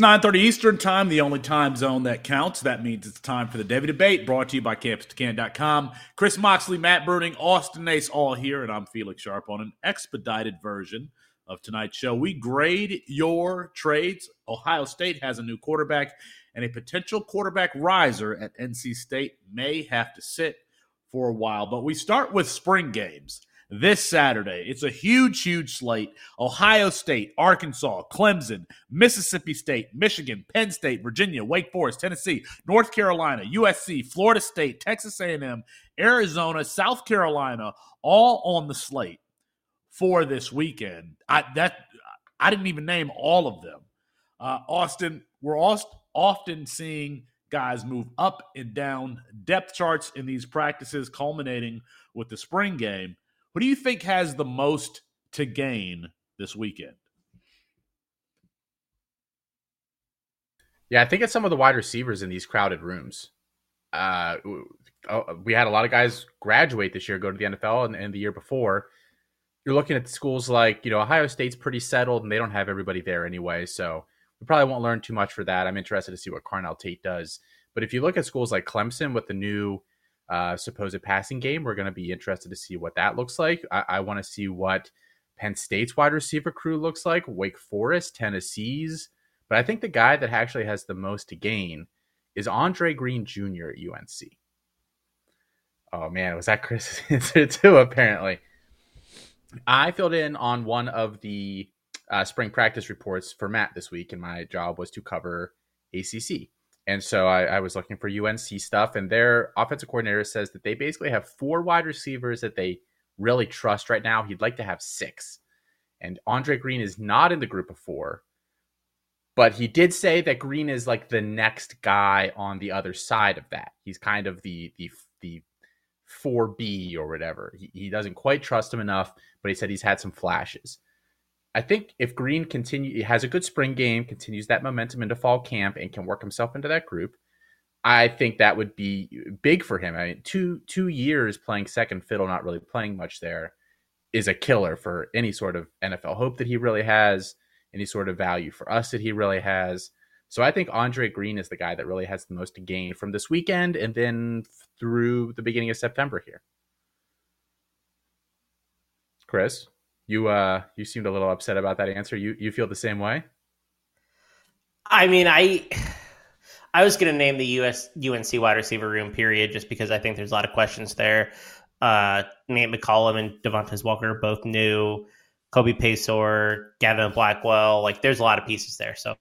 It's 9:30 Eastern Time, the only time zone that counts. That means it's time for the Devy Debate, brought to you by CampusToCan.com. Chris Moxley, Matt Bruning, Austin Nace, all here, and I'm Felix Sharp on an expedited version of tonight's show. We grade your trades. Ohio State has a new quarterback, and a potential quarterback riser at NC State may have to sit for a while. But we start with spring games this Saturday. It's a huge, huge slate. Ohio State, Arkansas, Clemson, Mississippi State, Michigan, Penn State, Virginia, Wake Forest, Tennessee, North Carolina, USC, Florida State, Texas A&M, Arizona, South Carolina, all on the slate for this weekend. I that I didn't even name all of them. Uh, Austin, we're often seeing guys move up and down depth charts in these practices, culminating with the spring game. Who do you think has the most to gain this weekend? Yeah, I think it's some of the wide receivers in these crowded rooms. Uh, oh, we had a lot of guys graduate this year, go to the NFL, and, and the year before. You're looking at schools like, you know, Ohio State's pretty settled, and they don't have everybody there anyway. So we probably won't learn too much for that. I'm interested to see what Carnell Tate does. But if you look at schools like Clemson with the new uh, supposed passing game. We're going to be interested to see what that looks like. I, I want to see what Penn State's wide receiver crew looks like, Wake Forest, Tennessee's. But I think the guy that actually has the most to gain is Andre Green Jr. at UNC. Oh man, was that Chris's answer too? Apparently, I filled in on one of the uh, spring practice reports for Matt this week, and my job was to cover ACC. And so I, I, was looking for UNC stuff, and their offensive coordinator says that they basically have four wide receivers that they really trust right now. He'd like to have six. And Andre Green is not in the group of four, but he did say that Green is like the next guy on the other side of that. He's kind of the the the 4B or whatever. He, he doesn't quite trust him enough, but he said he's had some flashes. I think if Green continue has a good spring game, continues that momentum into fall camp, and can work himself into that group, I think that would be big for him. I mean, two two years playing second fiddle, not really playing much there, is a killer for any sort of NFL hope that he really has, any sort of value for us that he really has. So I think Andre Green is the guy that really has the most to gain from this weekend and then through the beginning of September here. Chris? You uh you seemed a little upset about that answer. You you feel the same way? I mean, I I was going to name the US UNC wide receiver room period just because I think there's a lot of questions there. Uh, Nate McCollum and Devontez Walker both new. Kobe Paysour, Gavin Blackwell, like there's a lot of pieces there. So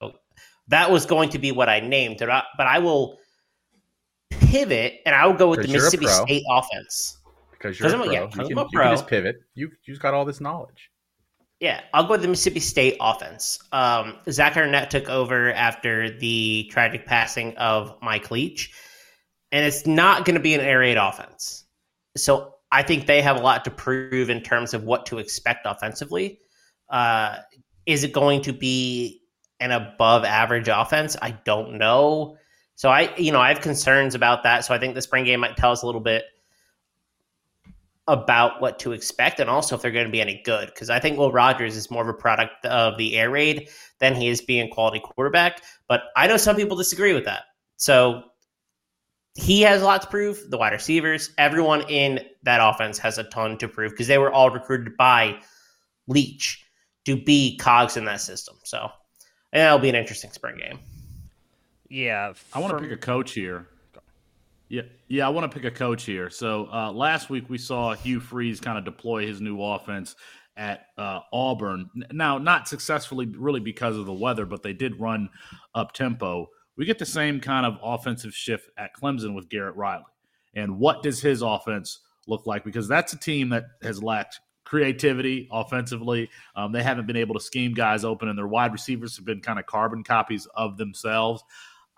that was going to be what I named, but I will pivot and I will go with the Mississippi State offense because you're a pro. Yeah, you, can, you can just pivot. You you've got all this knowledge. Yeah, I'll go with the Mississippi State offense. Um, Zach Arnett took over after the tragic passing of Mike Leach, and it's not going to be an air raid offense. So I think they have a lot to prove in terms of what to expect offensively. Uh, is it going to be an above average offense? I don't know. So I, you know, I have concerns about that. So I think the spring game might tell us a little bit about what to expect and also if they're going to be any good. Because I think Will Rogers is more of a product of the air raid than he is being quality quarterback. But I know some people disagree with that. So he has a lot to prove. The wide receivers, everyone in that offense has a ton to prove because they were all recruited by Leach to be cogs in that system. So and that'll be an interesting spring game. Yeah, I want to pick a coach here. Yeah, yeah, I want to pick a coach here. So uh, last week we saw Hugh Freeze kind of deploy his new offense at uh, Auburn. Now, not successfully, really because of the weather, but they did run up tempo. We get the same kind of offensive shift at Clemson with Garrett Riley. And what does his offense look like? Because that's a team that has lacked creativity offensively. Um, they haven't been able to scheme guys open, and their wide receivers have been kind of carbon copies of themselves.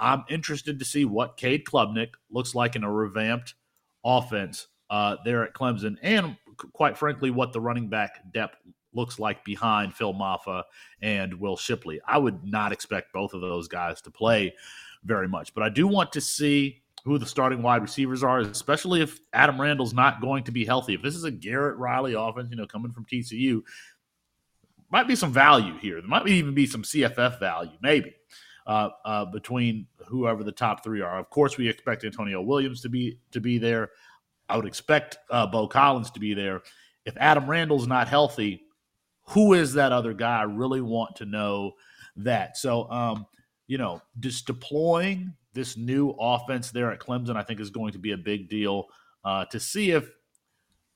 I'm interested to see what Cade Klubnik looks like in a revamped offense uh, there at Clemson, and quite frankly, what the running back depth looks like behind Phil Mafah and Will Shipley. I would not expect both of those guys to play very much, but I do want to see who the starting wide receivers are, especially if Adam Randall's not going to be healthy. If this is a Garrett Riley offense, you know, coming from TCU, might be some value here. There might even be some CFF value, maybe. Uh, uh, between whoever the top three are. Of course, we expect Antonio Williams to be to be there. I would expect uh, Beaux Collins to be there. If Adam Randall's not healthy, who is that other guy? I really want to know that. So, um, you know, just deploying this new offense there at Clemson, I think is going to be a big deal uh, to see if,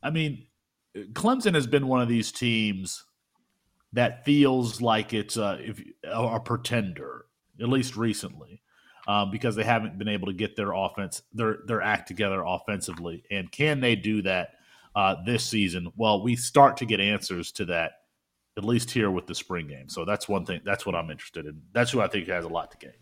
I mean, Clemson has been one of these teams that feels like it's a, if, a pretender, at least recently, um, because they haven't been able to get their offense, their their act together offensively. And can they do that uh, this season? Well, we start to get answers to that at least here with the spring game. So that's one thing. That's what I'm interested in. That's who I think has a lot to gain.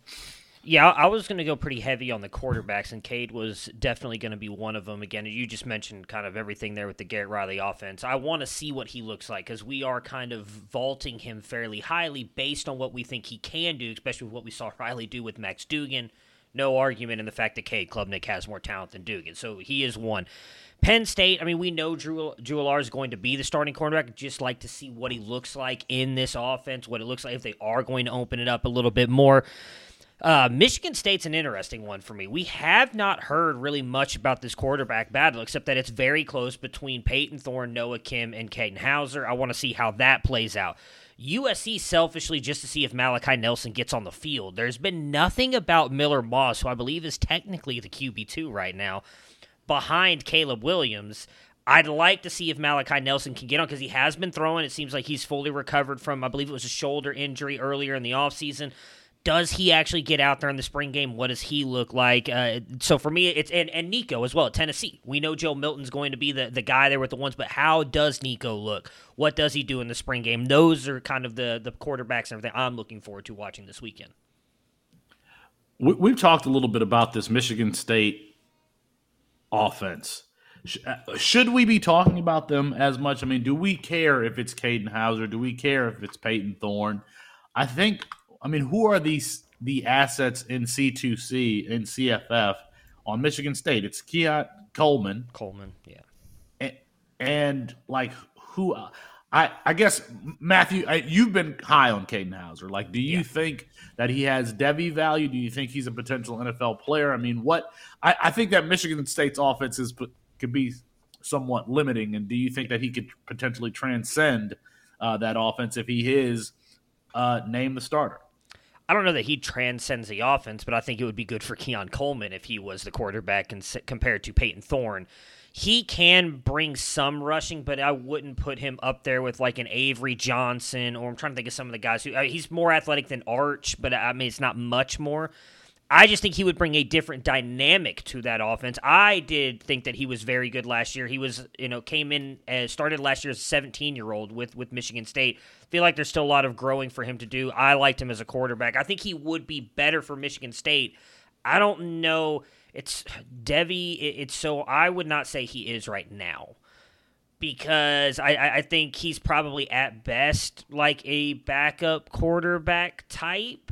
Yeah, I was going to go pretty heavy on the quarterbacks, and Cade was definitely going to be one of them. Again, you just mentioned kind of everything there with the Garrett Riley offense. I want to see what he looks like because we are kind of vaulting him fairly highly based on what we think he can do, especially with what we saw Riley do with Max Duggan. No argument in the fact that Cade Klubnik has more talent than Duggan, so he is one. Penn State, I mean, we know Drew, Allar is going to be the starting cornerback. Just like to see what he looks like in this offense, what it looks like if they are going to open it up a little bit more. Uh, Michigan State's an interesting one for me. We have not heard really much about this quarterback battle, except that it's very close between Payton Thorne, Noah Kim, and Katin Houser. I want to see how that plays out. USC selfishly just to see if Malachi Nelson gets on the field. There's been nothing about Miller Moss, who I believe is technically the QB2 right now, behind Caleb Williams. I'd like to see if Malachi Nelson can get on because he has been throwing. It seems like he's fully recovered from, I believe it was a shoulder injury earlier in the offseason does he actually get out there in the spring game? What does he look like? Uh, so for me, it's and, and Nico as well at Tennessee. We know Joe Milton's going to be the, the guy there with the ones, but how does Nico look? What does he do in the spring game? Those are kind of the the quarterbacks and everything I'm looking forward to watching this weekend. We, we've talked a little bit about this Michigan State offense. Uh, should we be talking about them as much? I mean, do we care if it's Katin Houser? Do we care if it's Payton Thorne? I think I mean, who are these the assets in C2C in CFF on Michigan State? It's Keon Coleman. Coleman, yeah. And, and like who? I I guess Matthew, I, you've been high on Katin Houser. Like, do you yeah. think that he has Devy value? Do you think he's a potential NFL player? I mean, what? I, I think that Michigan State's offense is could be somewhat limiting. And do you think that he could potentially transcend uh, that offense if he is uh, named the starter? I don't know that he transcends the offense, but I think it would be good for Keon Coleman if he was the quarterback and compared to Payton Thorne. He can bring some rushing, but I wouldn't put him up there with like an Avery Johnson, or I'm trying to think of some of the guys who uh, he's more athletic than Arch, but I mean it's not much more. I just think he would bring a different dynamic to that offense. I did think that he was very good last year. He was, you know, came in as started last year as a 17 year old with with Michigan State. Feel like there's still a lot of growing for him to do. I liked him as a quarterback. I think he would be better for Michigan State. I don't know. It's Devy. It's so I would not say he is right now because I, I think he's probably at best like a backup quarterback type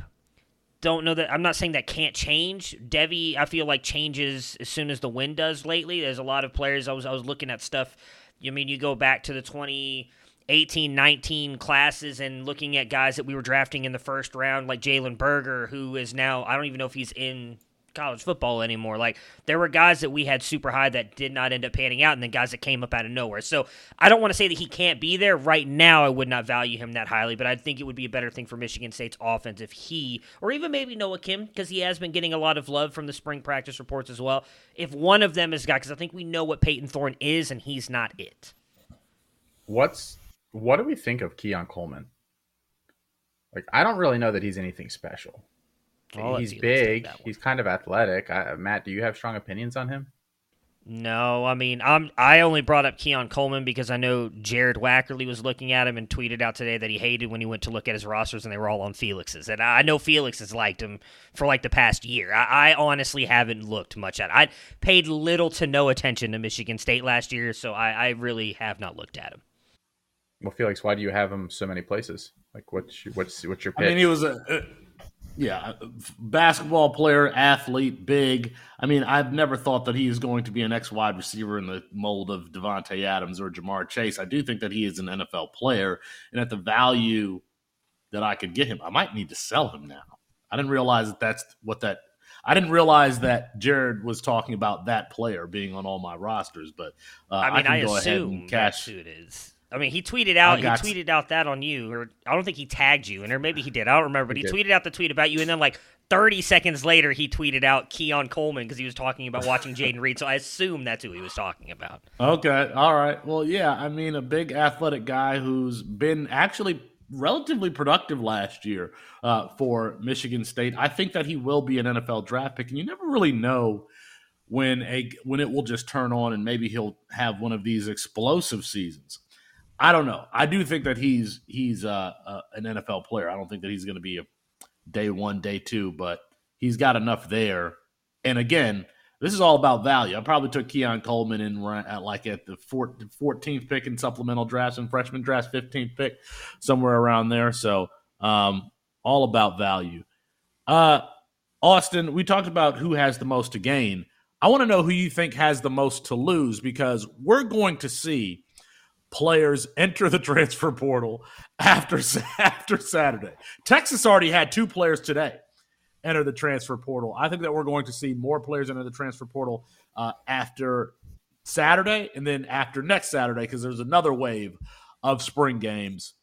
don't know that I'm not saying that can't change. Devy, I feel like changes as soon as the wind does lately. There's a lot of players I was I was looking at stuff. I mean, you go back to the 2018, 19 classes and looking at guys that we were drafting in the first round, like Jalen Berger, who is now I don't even know if he's in college football anymore. Like there were guys that we had super high that did not end up panning out, and then guys that came up out of nowhere. So I don't want to say that he can't be there right now. I would not value him that highly, but I think it would be a better thing for Michigan State's offense if he, or even maybe Noah Kim, because he has been getting a lot of love from the spring practice reports as well. If one of them is guy, because I think we know what Payton Thorne is, and he's not it. What's what do we think of Keon Coleman? Like I don't really know that he's anything special. I'll he's big. He's kind of athletic. I, uh, Matt, do you have strong opinions on him? No, I mean, I'm. I only brought up Keon Coleman because I know Jared Wackerly was looking at him and tweeted out today that he hated when he went to look at his rosters and they were all on Felix's. And I know Felix has liked him for like the past year. I, I honestly haven't looked much at. It. I paid little to no attention to Michigan State last year, so I, I really have not looked at him. Well, Felix, why do you have him so many places? Like, what's what's what's your? Pick? I mean, he was a yeah, basketball player, athlete, big. I mean, I've never thought that he is going to be an ex wide receiver in the mold of Davante Adams or Ja'Marr Chase. I do think that he is an NFL player, and at the value that I could get him, I might need to sell him now. I didn't realize that that's what that. I didn't realize that Jared was talking about that player being on all my rosters, but uh, I mean, I, can go ahead assume and cash. that's who it is. I mean, he tweeted out. He tweeted out that on you, or I don't think he tagged you, and or maybe he did. I don't remember, but He he, tweeted out the tweet about you, and then like 30 seconds later, he tweeted out Keon Coleman because he was talking about watching Jayden Reed. So I assume that's who he was talking about. Okay, all right. Well, yeah, I mean, a big athletic guy who's been actually relatively productive last year uh, for Michigan State. I think that he will be an NFL draft pick, and you never really know when a when it will just turn on, and maybe he'll have one of these explosive seasons. I don't know. I do think that he's he's uh, uh, an NFL player. I don't think that he's going to be a day one, day two, but he's got enough there. And again, this is all about value. I probably took Keon Coleman in at like at the 14th pick in supplemental drafts and freshman drafts, 15th pick, somewhere around there. So um, all about value. Uh, Austin, we talked about who has the most to gain. I want to know who you think has the most to lose because we're going to see players enter the transfer portal after after Saturday. Texas already had two players today enter the transfer portal. I think that we're going to see more players enter the transfer portal uh, after Saturday and then after next Saturday because there's another wave of spring games.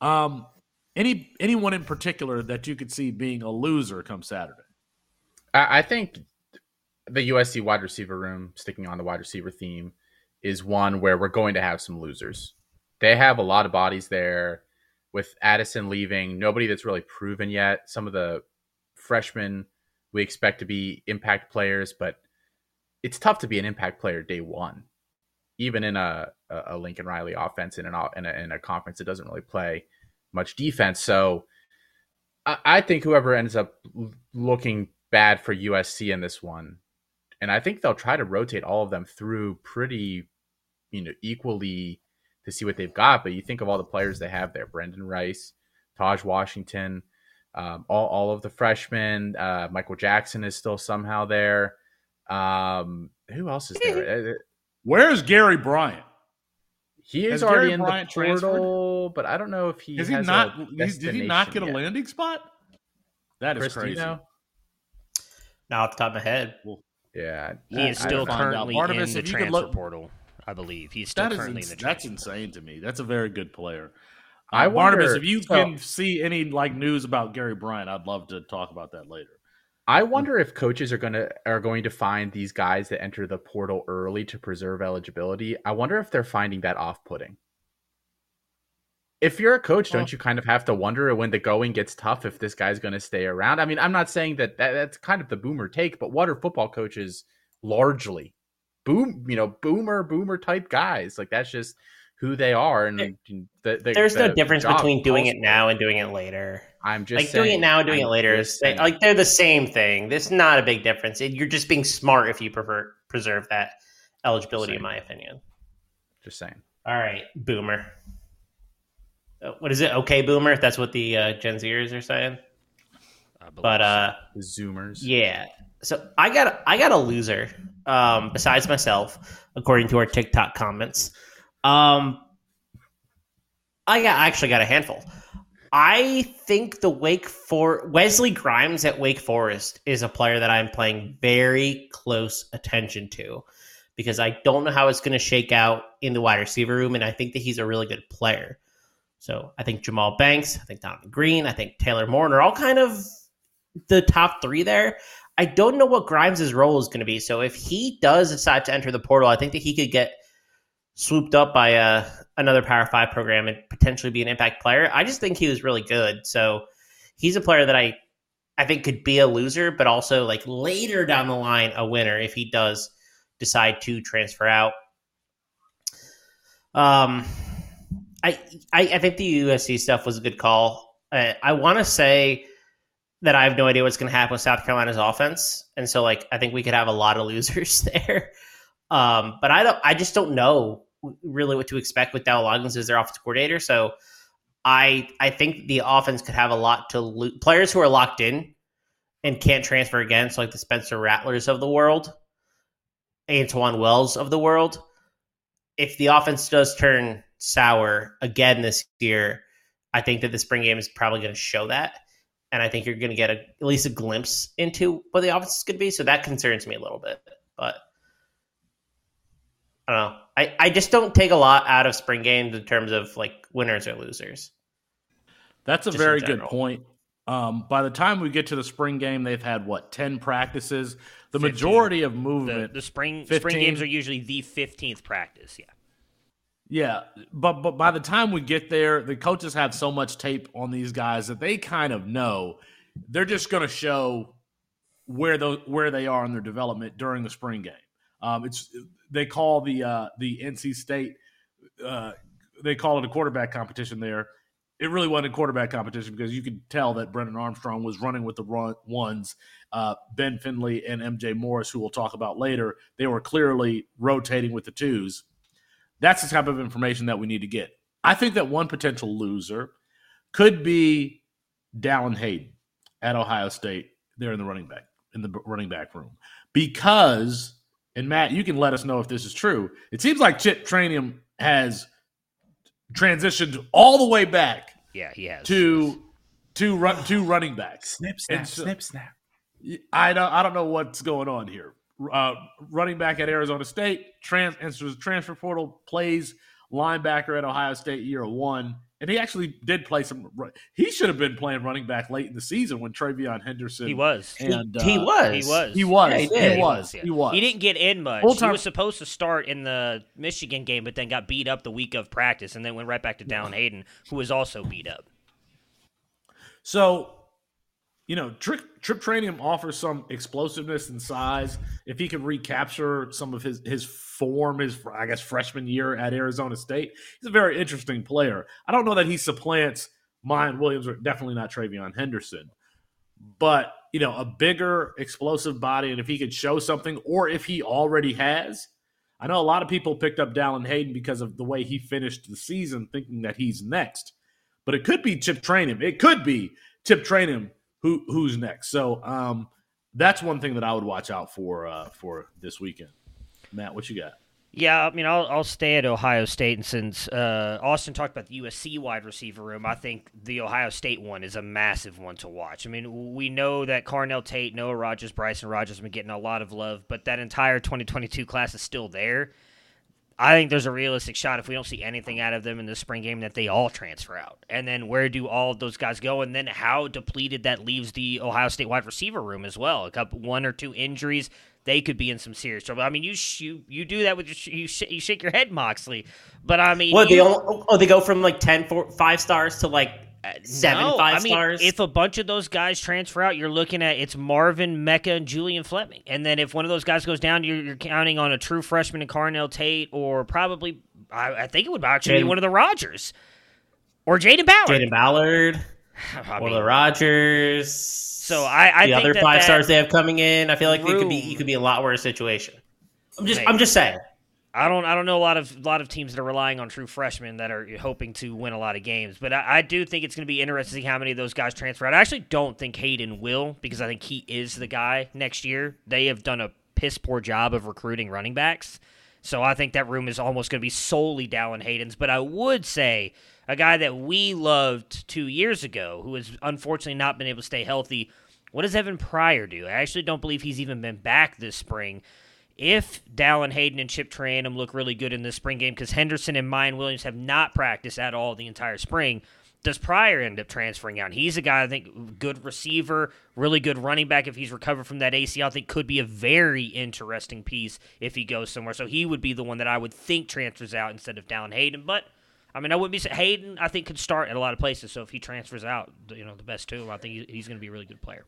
Um, any anyone in particular that you could see being a loser come Saturday? I, I think the USC wide receiver room, sticking on the wide receiver theme, is one where we're going to have some losers. They have a lot of bodies there. With Addison leaving, nobody that's really proven yet. Some of the freshmen we expect to be impact players, but it's tough to be an impact player day one, even in a, a Lincoln Riley offense in an in a, in a conference that doesn't really play much defense. So I, I think whoever ends up looking bad for USC in this one, and I think they'll try to rotate all of them through pretty, you know, equally to see what they've got. But you think of all the players they have there: Brendan Rice, Taj Washington, um, all all of the freshmen. Uh, Michael Jackson is still somehow there. Um, who else is there? Uh, Where's Gary Bryant? He is Has already Gary in Bryant the portal, but I don't know if he Is he has not? a Did he not get a yet. landing spot? That is Chris, do you crazy. know? Now off the top of my head, Yeah, He Yeah, is still gotta find out. currently Barnabas, in the if you could transfer look- portal. I believe he's still That is currently ins- in the that's insane to me. That's a very good player. Uh, I Barnabas, if you so- can see any like news about Gary Bryant, I'd love to talk about that later. I wonder if coaches are gonna are going to find these guys that enter the portal early to preserve eligibility. I wonder if they're finding that off putting. If you're a coach, don't you kind of have to wonder when the going gets tough if this guy's going to stay around? I mean, I'm not saying that, that that's kind of the boomer take, but what are football coaches largely? Boom, you know, boomer, boomer type guys. Like that's just who they are. And the, the, there's no difference between doing it now and doing it later. I'm just like doing it now and doing I'm it later is saying. like they're the same thing. There's not a big difference. You're just being smart if you prefer preserve that eligibility, in my opinion. Just just saying. All right, boomer. Uh, What is it? Okay, boomer. If That's what the uh, Gen Zers are saying. I believe But so. uh, The Zoomers. yeah. So I got I got a loser. Um, besides myself, according to our TikTok comments. Um, I got I actually got a handful. I think the Wake for Wesley Grimes at Wake Forest is a player that I'm playing very close attention to because I don't know how it's going to shake out in the wide receiver room, and I think that he's a really good player. So I think Jahmal Banks, I think Donovan Green, I think Taylor Moore are all kind of the top three there. I don't know what Grimes' role is going to be. So if he does decide to enter the portal, I think that he could get swooped up by uh, another Power Five program and potentially be an impact player. I just think he was really good. So he's a player that I I think could be a loser, but also like later down the line a winner if he does decide to transfer out. Um, I I, I think the USC stuff was a good call. Uh, I want to say that I have no idea what's going to happen with South Carolina's offense, and so like I think we could have a lot of losers there. Um, but I don't. I just don't know really what to expect with Dow Loggains as their offensive coordinator. So I I think the offense could have a lot to lo- players who are locked in and can't transfer again. So like the Spencer Rattlers of the world, Antwane Wells of the world. If the offense does turn sour again this year, I think that the spring game is probably going to show that. And I think you're going to get a, at least a glimpse into what the offense is going to be. So that concerns me a little bit. But I don't know. I, I just don't take a lot out of spring games in terms of like winners or losers. That's a Just very good point. Um, by the time we get to the spring game, they've had what ten practices. The 15. majority of The, movement, the spring 15. spring games are usually the fifteenth practice. Yeah. Yeah. But but by the time we get there, the coaches have so much tape on these guys that they kind of know they're just going to show where those where they are in their development during the spring game. Um, it's they call the uh, the NC State uh, they call it a quarterback competition there. It really wasn't a quarterback competition because you could tell that Brennan Armstrong was running with the run, ones. Uh, ben Finley and MJ Morris, who we'll talk about later, they were clearly rotating with the twos. That's the type of information that we need to get. I think that one potential loser could be Dallin Hayden at Ohio State. There in the running back in the running back room because, and Matt, you can let us know if this is true. It seems like Chip Trayanum has transitioned all the way back Yeah, he has. to to run to running backs. Snip, snap, snap, snip, snip, snap. I don't I don't know what's going on here. Uh, running back at Arizona State, trans enters the transfer portal, plays linebacker at Ohio State year one, and he actually did play some. He should have been playing running back late in the season when TreVeyon Henderson. He was. and he uh, was. He was. He was. Yeah, he he, did. was. Yeah. He was. He didn't get in much. Full-time- He was supposed to start in the Michigan game, but then got beat up the week of practice, and then went right back to Dallin Hayden, who was also beat up. So, you know, Trip, Trip Trayanum offers some explosiveness and size. If he can recapture some of his his form, his I guess freshman year at Arizona State, he's a very interesting player. I don't know that he supplants Miyan Williams or definitely not TreVeyon Henderson, but you know, a bigger explosive body, and if he could show something, or if he already has. I know a lot of people picked up Dallin Hayden because of the way he finished the season, thinking that he's next but it could be Chip Trayanum. It could be Chip Trayanum who who's next. So um, that's one thing that I would watch out for uh, for this weekend. Matt, what you got? Yeah, I mean, I'll, I'll stay at Ohio State, and since uh, Austin talked about the USC wide receiver room, I think the Ohio State one is a massive one to watch. I mean, we know that Carnell Tate, Noah Rogers, Bryson Rogers have been getting a lot of love, but that entire 2022 class is still there. I think there's a realistic shot if we don't see anything out of them in the spring game that they all transfer out. And then where do all of those guys go? And then how depleted that leaves the Ohio State wide receiver room as well. A couple, one or two injuries, they could be in some serious trouble. I mean, you sh- you, you do that with your sh- you, sh- you shake your head, Moxley. But I mean, What you, they all, oh they go from like 10 four, five stars to like Uh, seven no, five I mean, stars. If a bunch of those guys transfer out, you're looking at it's Marvin, Mecca, and Julian Fleming. And then if one of those guys goes down, you're, you're counting on a true freshman in Carnell Tate, or probably I, I think it would actually be one of the Rogers or Jayden Ballard. Jayden Ballard, I one mean, of the Rogers. So I, I the other five stars they have coming in, I feel like it could be room- you could be a lot worse situation. I'm just Maybe. I'm just saying. I don't I don't know a lot of lot of teams that are relying on true freshmen that are hoping to win a lot of games, but I, I do think it's going to be interesting to see how many of those guys transfer out. I actually don't think Hayden will because I think he is the guy next year. They have done a piss poor job of recruiting running backs, so I think that room is almost going to be solely Dallin Hayden's. But I would say a guy that we loved two years ago, who has unfortunately not been able to stay healthy. What does Evan Pryor do? I actually don't believe he's even been back this spring if Dallin Hayden and Chip Trayanum look really good in this spring game, because Henderson and Miyan Williams have not practiced at all the entire spring, does Pryor end up transferring out? He's a guy I think good receiver, really good running back. If he's recovered from that ACL, I think could be a very interesting piece if he goes somewhere. So he would be the one that I would think transfers out instead of Dallin Hayden. But I mean, I wouldn't be Hayden. I think could start at a lot of places. So if he transfers out, you know, the best two, I think he's going to be a really good player.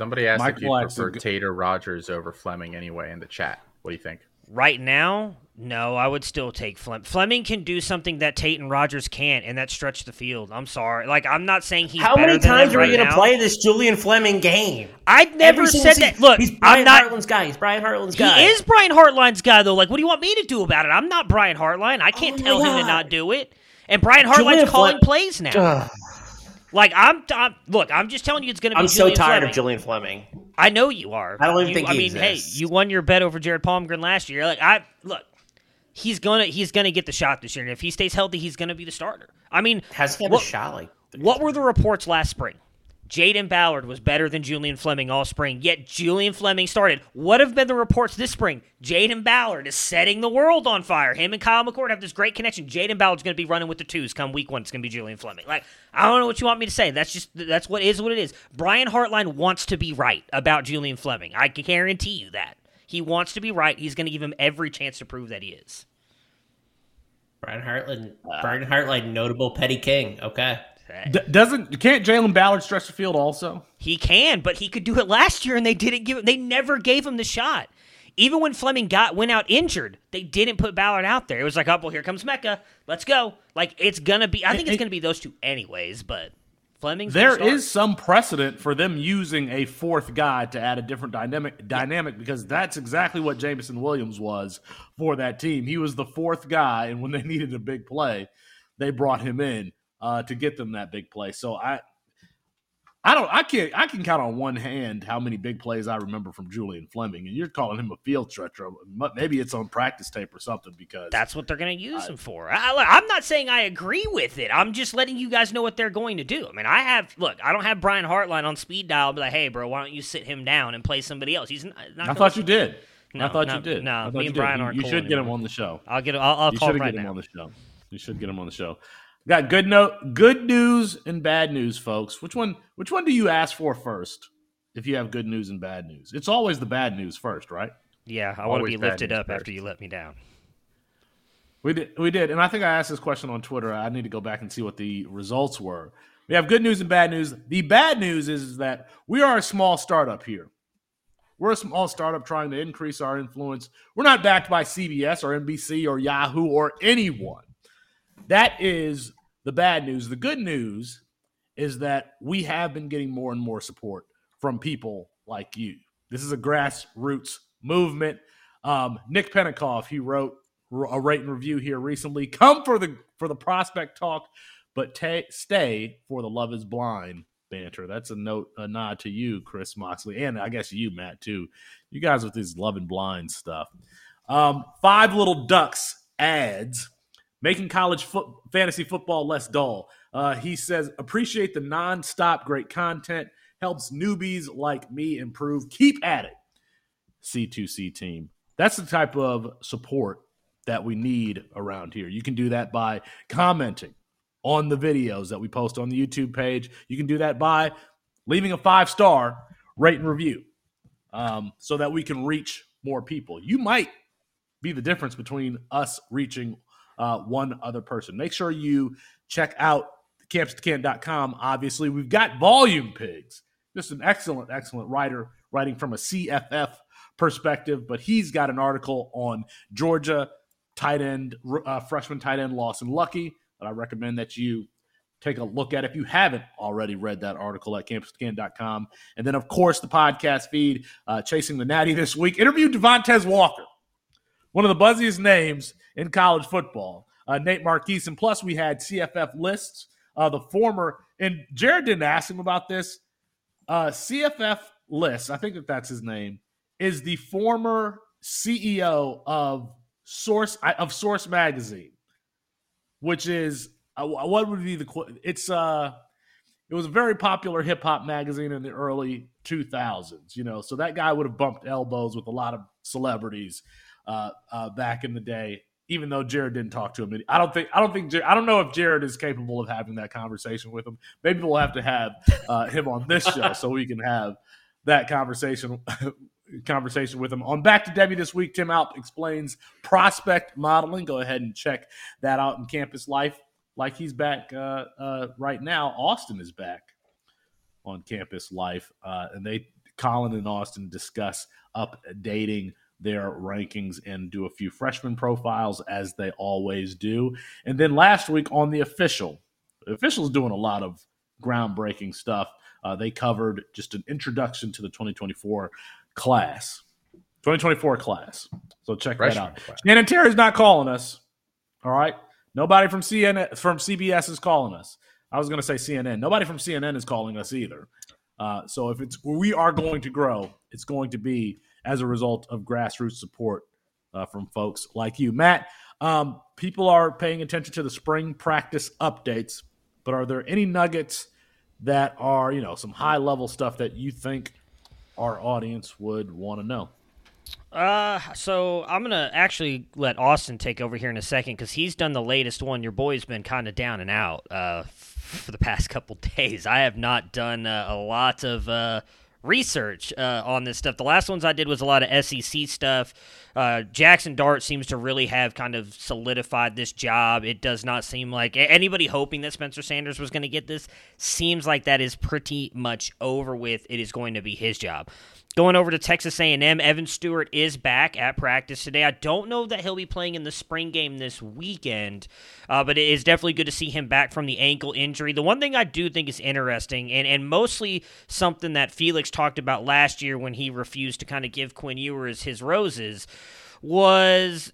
Somebody asked if Michael you prefer Tate or Rogers over Fleming anyway in the chat. What do you think? Right now, no, I would still take Fleming. Fleming can do something that Tate and Rogers can't, and that stretch the field. I'm sorry. Like, I'm not saying he's How many times them are we going to play this Julian Fleming game? I never Every said that. season. Look, he's Brian I'm not. Hartline's guy. He's Brian Hartline's guy. He is Brian Hartline's guy, though. Like, what do you want me to do about it? I'm not Brian Hartline. I can't Oh my tell him to not do it. And Brian Hartline's Julian calling Flem- plays now. Like, I'm, I'm. Look, I'm just telling you, it's going to be. I'm so tired Fleming. of Julian Fleming. I know you are. I don't even You- think I he mean, exists. hey, you won your bet over Jared Palmgren last year. Like I look, he's gonna he's gonna get the shot this year, and if he stays healthy, he's gonna be the starter. I mean, Hasn't had what, a shot like. what were the reports last spring? Jayden Ballard was better than Julian Fleming all spring, yet Julian Fleming started. What have been the reports this spring? Jayden Ballard is setting the world on fire. Him and Kyle McCord have this great connection. Jayden Ballard's going to be running with the twos come week one. It's going to be Julian Fleming. Like, I don't know what you want me to say. That's just, that's what is what it is. Brian Hartline wants to be right about Julian Fleming. I can guarantee you that. He wants to be right. He's going to give him every chance to prove that he is. Brian Hartline, uh, Brian Hartline, notable petty king. Okay. D- doesn't can't Jalen Ballard stretch the field also? He can, but he could do it last year, and they didn't give. They never gave him the shot. Even when Fleming got went out injured, they didn't put Ballard out there. It was like, oh well, here comes Mecca. Let's go. Like it's gonna be. I think it's gonna be those two anyways. But Fleming's there is some precedent for them using a fourth guy to add a different dynamic dynamic because that's exactly what Jameson Williams was for that team. He was the fourth guy, and when they needed a big play, they brought him in uh, to get them that big play. So I, I don't, I can't, I can count on one hand how many big plays I remember from Julian Fleming, and you're calling him a field stretcher. Maybe it's on practice tape or something because that's what they're going to use I, him for. I, am not saying I agree with it. I'm just letting you guys know what they're going to do. I mean, I have look, I don't have Brian Hartline on speed dial. Be like, hey, bro, why don't you sit him down and play somebody else? He's not. I thought you did. No, I thought no, you did. No, me and Brian aren't. You, cool should anymore. get him on the show. I'll get. I'll, I'll you call him right get now. him on the show. You should get him on the show. Got good note, good news and bad news, folks. Which one? Which one do you ask for first? If you have good news and bad news, it's always the bad news first, right? Yeah, I want to be lifted up first. after you let me down. We did, we did, and I think I asked this question on Twitter. I need to go back and see what the results were. We have good news and bad news. The bad news is that we are a small startup here. We're a small startup trying to increase our influence. We're not backed by CBS or NBC or Yahoo or anyone. That is the bad news. The good news is that we have been getting more and more support from people like you. This is a grassroots movement. Um, Nick Penikoff, he wrote a rate and review here recently. Come for the for the prospect talk, but ta- stay for the love is blind banter. That's a note, a nod to you, Chris Moxley, and I guess you, Matt, too. You guys with this love and blind stuff. Um, five little ducks ads making college fo- fantasy football less dull. Uh, he says, appreciate the nonstop great content, helps newbies like me improve. Keep at it, C2C team. That's the type of support that we need around here. You can do that by commenting on the videos that we post on the YouTube page. You can do that by leaving a five star rate and review um, so that we can reach more people. You might be the difference between us reaching uh, one other person. Make sure you check out campus2canton.com. Obviously, we've got Volume Pigs, just an excellent, excellent writer writing from a CFF perspective, but he's got an article on Georgia tight end, uh, freshman tight end Lawson Luckie that I recommend that you take a look at if you haven't already read that article at campus2canton.com. And then, of course, the podcast feed, uh, Chasing the Natty this week, interviewed Devontez Walker, one of the buzziest names in college football. Uh, Nate Marquise, and plus we had CFF lists. Uh, the former and Jared didn't ask him about this. Uh, CFF lists, I think that that's his name, is the former CEO of Source of Source Magazine, which is uh, what would be the it's uh it was a very popular hip hop magazine in the early 2000s, you know. So that guy would have bumped elbows with a lot of celebrities uh, uh, back in the day even though Jared didn't talk to him. I don't think I don't think I don't know if Jared is capable of having that conversation with him. Maybe we'll have to have uh, him on this show so we can have that conversation conversation with him. On Back to Devy this week, Tim Alp explains prospect modeling. Go ahead and check that out in campus life. Like he's back uh, uh, right now. Austin is back on campus life, uh, and they Colin and Austin discuss updating their rankings and do a few freshman profiles as they always do. And then last week on the official, the official's doing a lot of groundbreaking stuff. Uh, they covered just an introduction to the 2024 class. 2024 class. So check freshman that out. Class. Shannon Terry's not calling us. All right. Nobody from CNN from CBS is calling us. I was going to say CNN. Nobody from CNN is calling us either. Uh, so if it's where we are going to grow, it's going to be as a result of grassroots support uh, from folks like you. Matt, um, people are paying attention to the spring practice updates, but are there any nuggets that are you know some high level stuff that you think our audience would want to know? Uh, so I'm gonna actually let Austin take over here in a second because he's done the latest one. Your boy's been kind of down and out uh, for the past couple days. I have not done uh, a lot of uh, research uh, on this stuff. The last ones I did was a lot of SEC stuff. Uh, Jackson Dart seems to really have kind of solidified this job. It does not seem like anybody hoping that Spencer Sanders was going to get this seems like that is pretty much over with. It is going to be his job. Going over to Texas A&M, Evan Stewart is back at practice today. I don't know that he'll be playing in the spring game this weekend, uh, but it is definitely good to see him back from the ankle injury. The one thing I do think is interesting, and, and mostly something that Felix talked about last year when he refused to kind of give Quinn Ewers his roses, was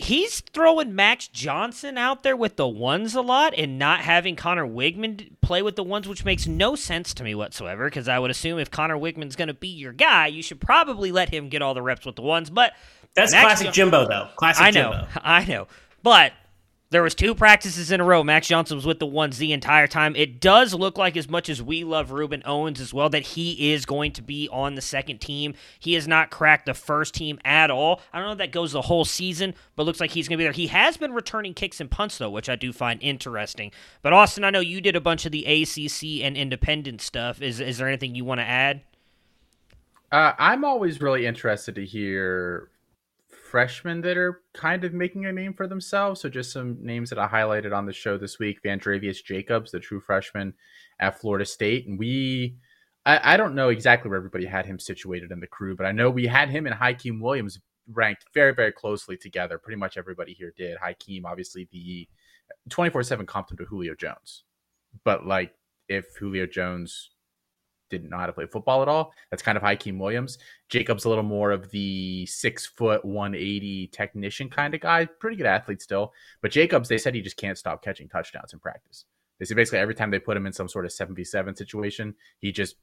he's throwing Max Johnson out there with the ones a lot and not having Conner Weigman play with the ones, which makes no sense to me whatsoever. Because I would assume if Conner Weigman's going to be your guy, you should probably let him get all the reps with the ones. But that's Max classic Jimbo, though. Classic I know, Jimbo. I know. But there was two practices in a row. Max Johnson was with the ones the entire time. It does look like, as much as we love Rueben Owens as well, that he is going to be on the second team. He has not cracked the first team at all. I don't know if that goes the whole season, but looks like he's going to be there. He has been returning kicks and punts though, which I do find interesting. But Austin, I know you did a bunch of the ACC and independent stuff. Is is there anything you want to add? Uh, I'm always really interested to hear freshmen that are kind of making a name for themselves. So just some names that I highlighted on the show this week: Vandrevius Jacobs, the true freshman at Florida State, and we. I, I don't know exactly where everybody had him situated in the crew, but I know we had him and Hykeem Williams ranked very, very closely together. Pretty much everybody here did. Hykeem, obviously, the 24 7 comped to Julio Jones. But like, if Julio Jones didn't know how to play football at all. That's kind of Hykeem Williams. Jacob's a little more of the six foot, 180 technician kind of guy. Pretty good athlete still. But Jacobs, they said he just can't stop catching touchdowns in practice. They said basically every time they put him in some sort of 7v7 situation, he just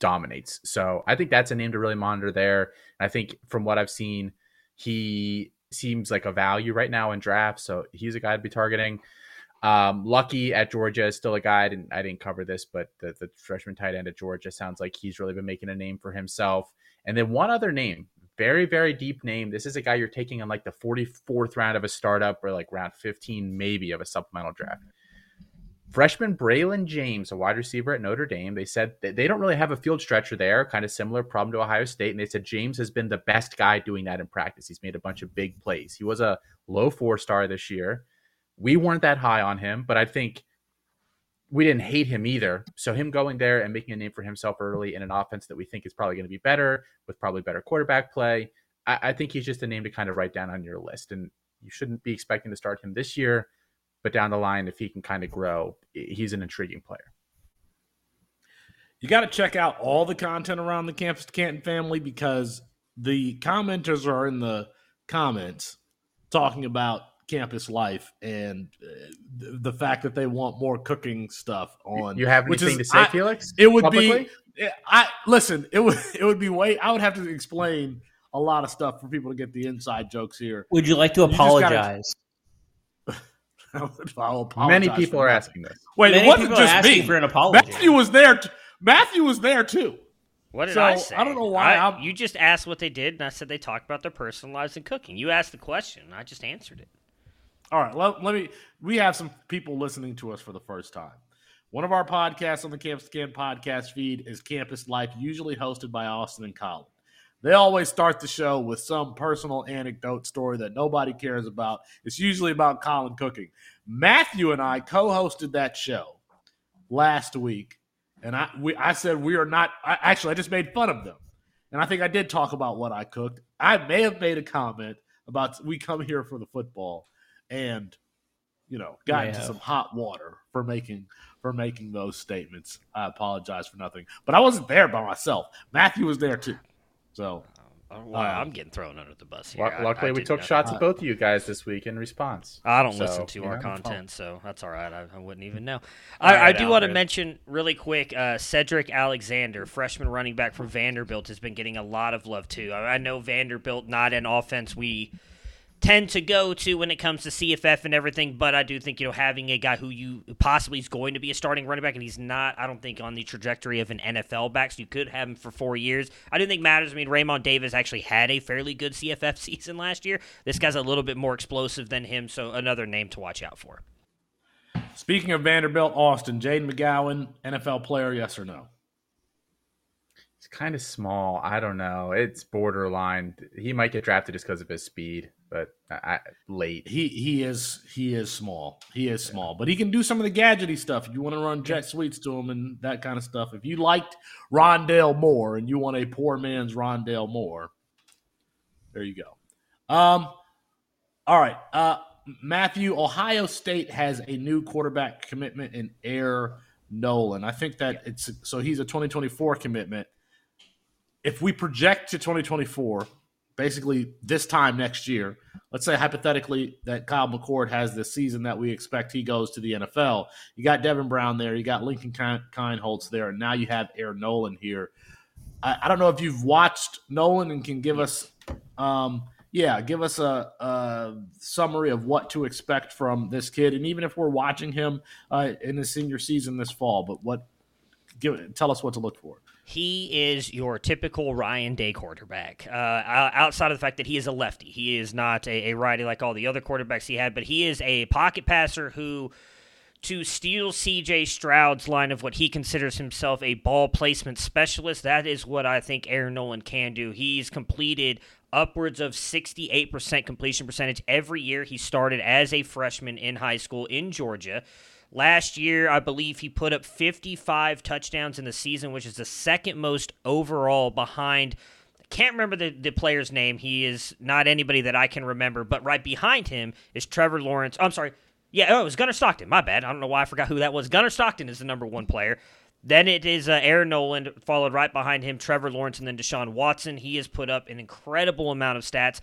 dominates. So I think that's a name to really monitor there. I think from what I've seen, he seems like a value right now in drafts. So he's a guy to be targeting. Um, Luckie at Georgia is still a guy. I didn't, I didn't cover this, but the, the freshman tight end at Georgia sounds like he's really been making a name for himself. And then one other name, very, very deep name. This is a guy you're taking on like the 44th round of a startup or like round 15, maybe of a supplemental draft. Freshman Braylon James, a wide receiver at Notre Dame, they said they don't really have a field stretcher there, kind of similar problem to Ohio State. And they said James has been the best guy doing that in practice. He's made a bunch of big plays. He was a low four star this year. We weren't that high on him, but I think we didn't hate him either. So him going there and making a name for himself early in an offense that we think is probably going to be better with probably better quarterback play, I, I, think he's just a name to kind of write down on your list. And you shouldn't be expecting to start him this year, but down the line, if he can kind of grow, he's an intriguing player. You got to check out all the content around the Campus Canton family because the commenters are in the comments talking about campus life and uh, the fact that they want more cooking stuff on. You have anything is, to say, I, Felix? It would publicly? be. I listen. It would. It would be way. I would have to explain a lot of stuff for people to get the inside jokes here. Would you like to apologize? Many people are asking this. Wait, Many it wasn't just me. For an apology. Matthew was there. T- Matthew was there too. What did so, I say? I don't know why. I, you just asked what they did, and I said they talked about their personal lives and cooking. You asked the question, and I just answered it. All right, let, let, me. We have some people listening to us for the first time. One of our podcasts on the Campus Can podcast feed is Campus Life, usually hosted by Austin and Colin. They always start the show with some personal anecdote story that nobody cares about. It's usually about Colin cooking. Matthew and I co-hosted that show last week, and I we, I said we are not. I, actually, I just made fun of them, and I think I did talk about what I cooked. I may have made a comment about we come here for the football and you know got into some hot water for making for making those statements. I apologize for nothing, but I wasn't there by myself. Matthew was there too, so. Well, um, I'm getting thrown under the bus here. Luckily, I, I we took shots at both of you guys this week in response. I don't so, listen to our content, so that's all right. I, I wouldn't even know. I, right, I, do want to mention really quick uh, Sedrick Alexander, freshman running back from Vanderbilt, has been getting a lot of love too. I, know Vanderbilt not an offense we tend to go to when it comes to CFF and everything. But I do think you know having a guy who you possibly is going to be a starting running back, and he's not. I don't think on the trajectory of an NFL back. So you could have him for four years. I do think matters. I mean, Raymond Davis actually had a fairly good CFF season last year. This guy's a little bit more explosive than him, so another name to watch out for. Speaking of Vanderbilt, Austin, Jayden McGowan, NFL player, yes or no? It's kind of small. I don't know. It's borderline. He might get drafted just because of his speed but I, late. He he is he is small. He is small, but he can do some of the gadgety stuff. If you want to run jet sweeps to him and that kind of stuff. If you liked Rondale Moore and you want a poor man's Rondale Moore, there you go. Um, all right, uh, Matthew. Ohio State has a new quarterback commitment in Air Noland. I think that it's so he's a 2024 commitment. If we project to 2024 basically this time next year, let's say hypothetically that Kyle McCord has the season that we expect he goes to the NFL. You got Devin Brown there, you got Lincoln Kienholz there, and now you have Air Noland here. I, I, don't know if you've watched Noland and can give us, um, yeah, give us a, a, summary of what to expect from this kid, and even if we're watching him uh, in his senior season this fall, but what give tell us what to look for. He is your typical Ryan Day quarterback. Uh, outside of the fact that he is a lefty, he is not a, a righty like all the other quarterbacks he had, but he is a pocket passer who to steal CJ Stroud's line of what he considers himself a ball placement specialist. That is what I think Aaron Noland can do. He's completed upwards of 68% completion percentage every year he started as a freshman in high school in Georgia. Last year, I believe he put up 55 touchdowns in the season, which is the second most overall behind. I can't remember the, the player's name. He is not anybody that I can remember, but right behind him is Trevor Lawrence. I'm sorry. Yeah, oh, it was Gunnar Stockton. My bad. I don't know why I forgot who that was. Gunnar Stockton is the number one player. Then it is uh, Aaron Noland, followed right behind him, Trevor Lawrence, and then Deshaun Watson. He has put up an incredible amount of stats.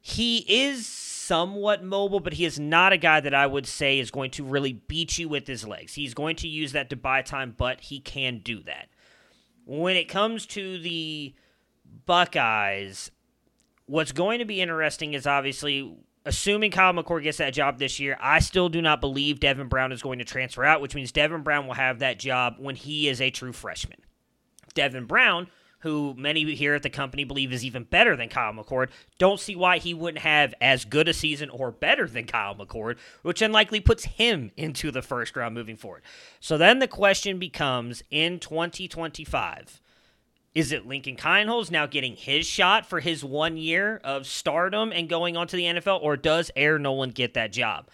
He is somewhat mobile, but he is not a guy that I would say is going to really beat you with his legs. He's going to use that to buy time, but he can do that. When it comes to the Buckeyes, what's going to be interesting is obviously assuming Kyle McCord gets that job this year, I still do not believe Devin Brown is going to transfer out, which means Devin Brown will have that job when he is a true freshman. Devin Brown who many here at the company believe is even better than Kyle McCord, don't see why he wouldn't have as good a season or better than Kyle McCord, which unlikely puts him into the first round moving forward. So then the question becomes in 2025, is it Lincoln Kienholz now getting his shot for his one year of stardom and going on to the NFL, or does Air Noland get that job?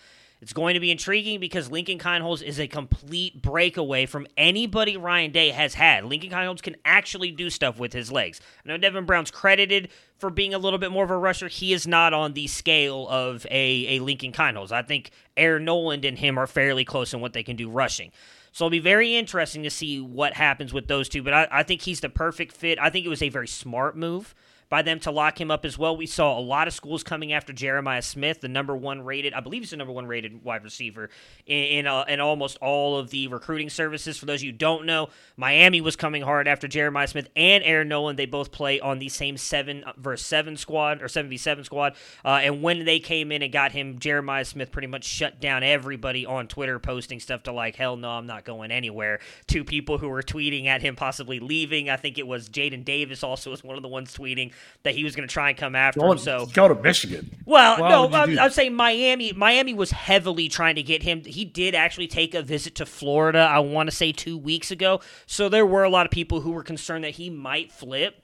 It's going to be intriguing because Lincoln Kienholz is a complete breakaway from anybody Ryan Day has had. Lincoln Kienholz can actually do stuff with his legs. I know Devin Brown's credited for being a little bit more of a rusher. He is not on the scale of a, a Lincoln Kienholz. I think Aaron Noland and him are fairly close in what they can do rushing. So it'll be very interesting to see what happens with those two. But I, I think he's the perfect fit. I think it was a very smart move by them to lock him up as well. We saw a lot of schools coming after Jeremiah Smith, the number one rated, I believe he's the number one rated wide receiver in in, uh, in almost all of the recruiting services. For those of you don't know, Miami was coming hard after Jeremiah Smith and Aaron Nolan. They both play on the same seven versus seven squad or seven v seven squad. Uh, and when they came in and got him, Jeremiah Smith pretty much shut down everybody on Twitter, posting stuff to like, "Hell no, I'm not going anywhere." Two people who were tweeting at him possibly leaving. I think it was Jadyn Davis also was one of the ones tweeting that he was going to try and come after go, him. So go to Michigan. Well, Why no, I'm, I'm, saying Miami. Miami was heavily trying to get him. He did actually take a visit to Florida. I want to say two weeks ago. So there were a lot of people who were concerned that he might flip.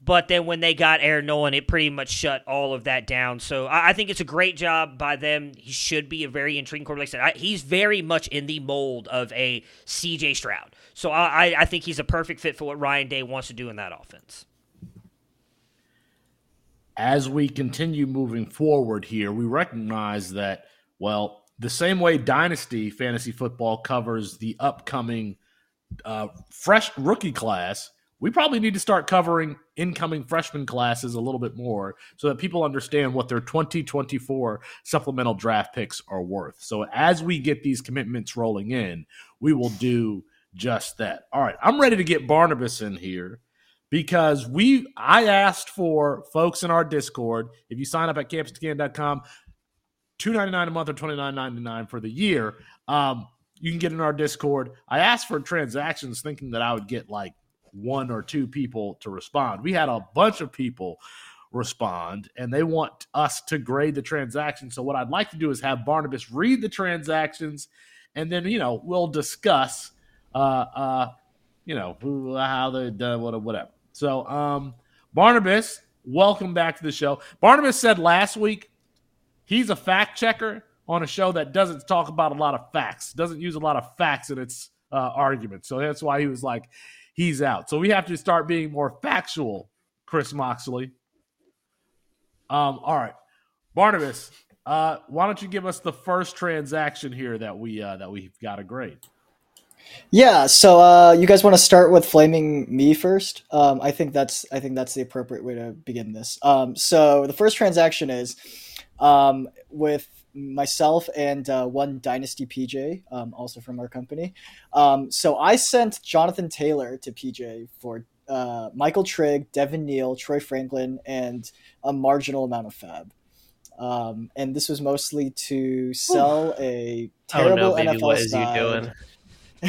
But then when they got Aaron Noland, it pretty much shut all of that down. So I, I think it's a great job by them. He should be a very intriguing quarterback. Like I said, I, he's very much in the mold of a CJ Stroud. So I, I think he's a perfect fit for what Ryan Day wants to do in that offense as we continue moving forward here, we recognize that, well, the same way Dynasty Fantasy Football covers the upcoming uh, fresh rookie class, we probably need to start covering incoming freshman classes a little bit more so that people understand what their 2024 supplemental draft picks are worth. So as we get these commitments rolling in, we will do just that. All right, I'm ready to get Barnabas in here because we I asked for folks in our Discord. If you sign up at campus2can.com, two ninety nine a month or twenty nine ninety nine for the year, um, you can get in our Discord. I asked for transactions, thinking that I would get like one or two people to respond. We had a bunch of people respond, and they want us to grade the transaction. So what I'd like to do is have Barnabas read the transactions, and then you know we'll discuss. Uh, uh, you know how they done, whatever. So, um, Barnabas, welcome back to the show. Barnabas said last week he's a fact checker on a show that doesn't talk about a lot of facts, doesn't use a lot of facts in its uh, argument. So that's why he was like, he's out. So we have to start being more factual, Chris Moxley. Um, all right, Barnabas, uh, why don't you give us the first transaction here that we uh, that we've got a grade? Yeah, so uh, you guys want to start with flaming me first? Um, I think that's I think that's the appropriate way to begin this. Um, so the first transaction is um, with myself and uh, one Dynasty PJ, um, also from our company. Um, so I sent Jonathan Taylor to PJ for uh, Michael Trigg, Devin Neal, Troy Franklin, and a marginal amount of fab. Um, and this was mostly to sell a terrible oh no, baby, NFL what is you doing?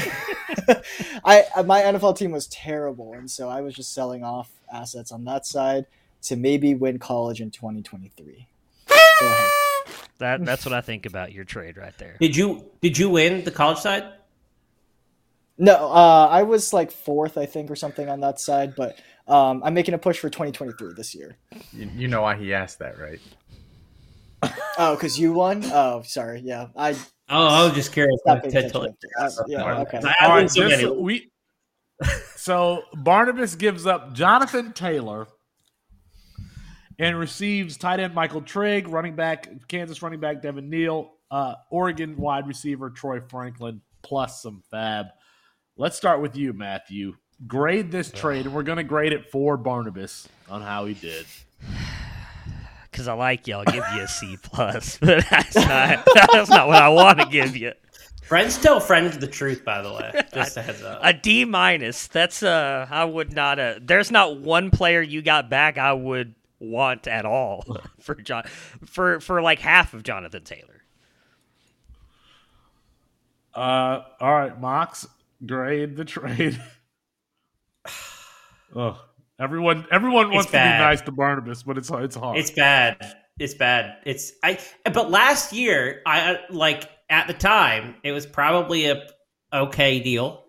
I my NFL team was terrible, and so I was just selling off assets on that side to maybe win college in 2023. That that's what I think about your trade right there. Did you did you win the college side? No, uh, I was like fourth, I think, or something on that side, but um, I'm making a push for 2023 this year. You, you know why he asked that, right? Oh, because you won? Oh, sorry. Yeah, I Oh, I was just curious. stopped I paying totally- Uh, yeah, okay. I, All I right, win so this- we so Barnabas gives up Jonathan Taylor and receives tight end Michael Trigg, running back Kansas running back Devin Neal, uh, Oregon wide receiver Troy Franklin, plus some fab. Let's start with you, Matthew. Grade this trade, and we're going to grade it for Barnabas on how he did. Because I like you, I'll give you a C plus, but that's not that's not what I want to give you. Friends tell friends the truth, by the way. Just a heads up. A D minus. That's uh, I would not. Uh, there's not one player you got back I would want at all for John for for like half of Jonathan Taylor. Uh, all right, Mox, grade the trade. oh, everyone, everyone wants to be nice to Barnabas, but it's it's hard. It's bad. It's bad. It's I. But last year, I like at the time, it was probably a okay deal.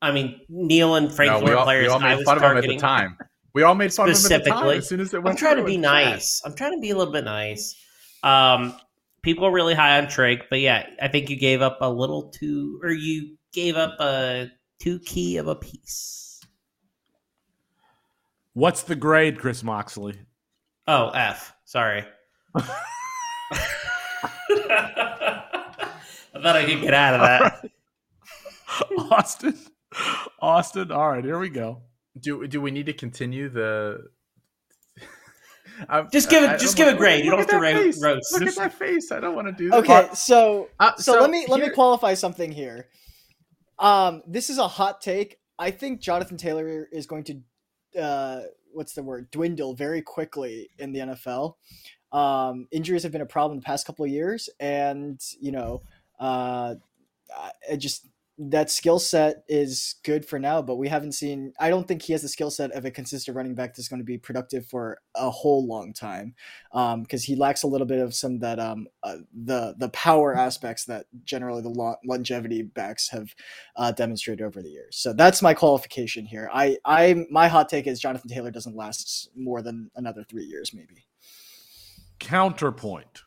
I mean, Neal and No, Franklin we were all, players we all I made was fun of him at the time. We all made fun of him at the time Specifically. as soon as it I'm went trying to be it was bad. nice. I'm trying to be a little bit nice. Um, people are really high on Trigg, but yeah, I think you gave up a little too, or you gave up a too key of a piece. What's the grade, Chris Moxley? Oh, F. Sorry. I thought I could get out of that. Austin, Austin. All right, here we go. Do do we need to continue the? I'm- Just give it- I- I just don't give wanna- a grade. You don't have to that ro- roast. Look at that face. I don't want to do that. Okay, so Uh, so, let me let me qualify something here. Um, this is a hot take. I think Jonathan Taylor is going to, uh, what's the word, dwindle very quickly in the NFL. Um, injuries have been a problem the past couple of years, and you know, uh, I- I just that skill set is good for now, but we haven't seen. I don't think he has the skill set of a consistent running back that's going to be productive for a whole long time, because he lacks a little bit of some that um uh, the the power aspects that generally the lo- longevity backs have uh, demonstrated over the years. So that's my qualification here. I I my hot take is Jonathan Taylor doesn't last more than another three years, maybe. Counterpoint.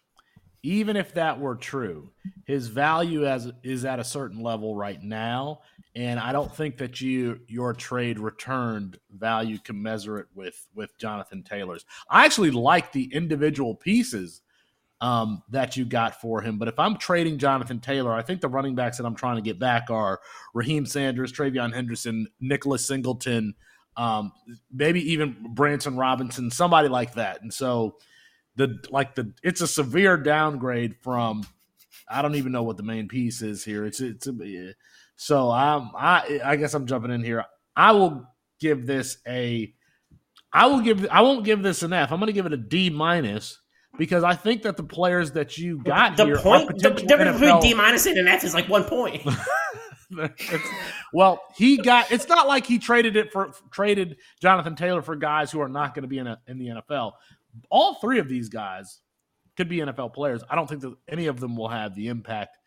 Even if that were true, his value as is at a certain level right now, and I don't think that you your trade returned value commensurate with with Jonathan Taylor's. I actually like the individual pieces um, that you got for him, but if I'm trading Jonathan Taylor, I think the running backs that I'm trying to get back are Raheem Sanders, TreVeyon Henderson, Nicholas Singleton, um, maybe even Branson Robinson, somebody like that, and so the like the it's a severe downgrade from I don't even know what the main piece is here. It's it's a, so I'm I I guess I'm jumping in here. I will give this a I will give. I won't give this an F. I'm going to give it a D minus because I think that the players that you got the here point, the potential difference NFL between D minus and an F is like one point. well, he got. It's not like he traded it for traded Jonathan Taylor for guys who are not going to be in a, in the NFL. All three of these guys could be NFL players. I don't think that any of them will have the impact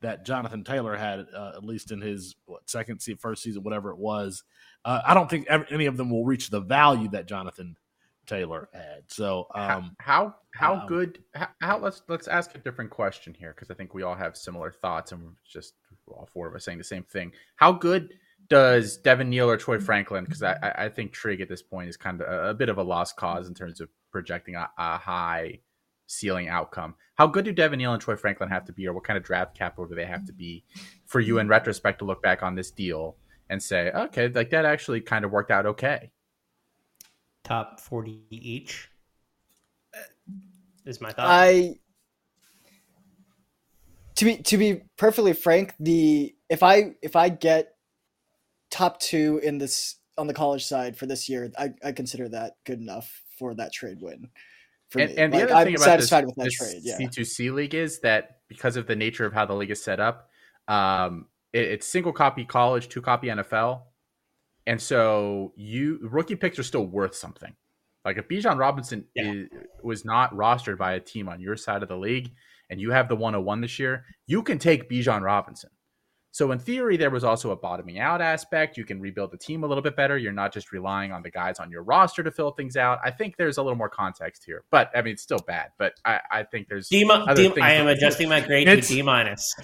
that Jonathan Taylor had, uh, at least in his what, second season, first season, whatever it was. Uh, I don't think ever, any of them will reach the value that Jonathan Taylor had. So, um, how how um, good? How, how let's let's ask a different question here because I think we all have similar thoughts and we're just all four of us saying the same thing. How good does Devin Neal or Troy Franklin? Because I, I I think Trigg at this point is kind of a, a bit of a lost cause in terms of projecting a, a high ceiling outcome. How good do Devin Neal and Troy Franklin have to be, or what kind of draft capital do they have to be for you in retrospect to look back on this deal and say, okay, like that actually kind of worked out okay? Top forty each is my thought. I to be to be perfectly frank, the if I if I get top two in this on the college side for this year, I, I consider that good enough for that trade win. For And, and the Like, other I'm thing about satisfied this, with that this trade. Yeah. C2C league is that because of the nature of how the league is set up, um, it- it's single copy college, two copy NFL, and so you rookie picks are still worth something. Like if Bijan Robinson Yeah. is, was not rostered by a team on your side of the league, and you have the 101 this year, you can take Bijan Robinson. So in theory, there was also a bottoming out aspect. You can rebuild the team a little bit better. You're not just relying on the guys on your roster to fill things out. I think there's a little more context here, but I mean, it's still bad. But I, I think there's D, other D, I am adjusting my grade to D minus.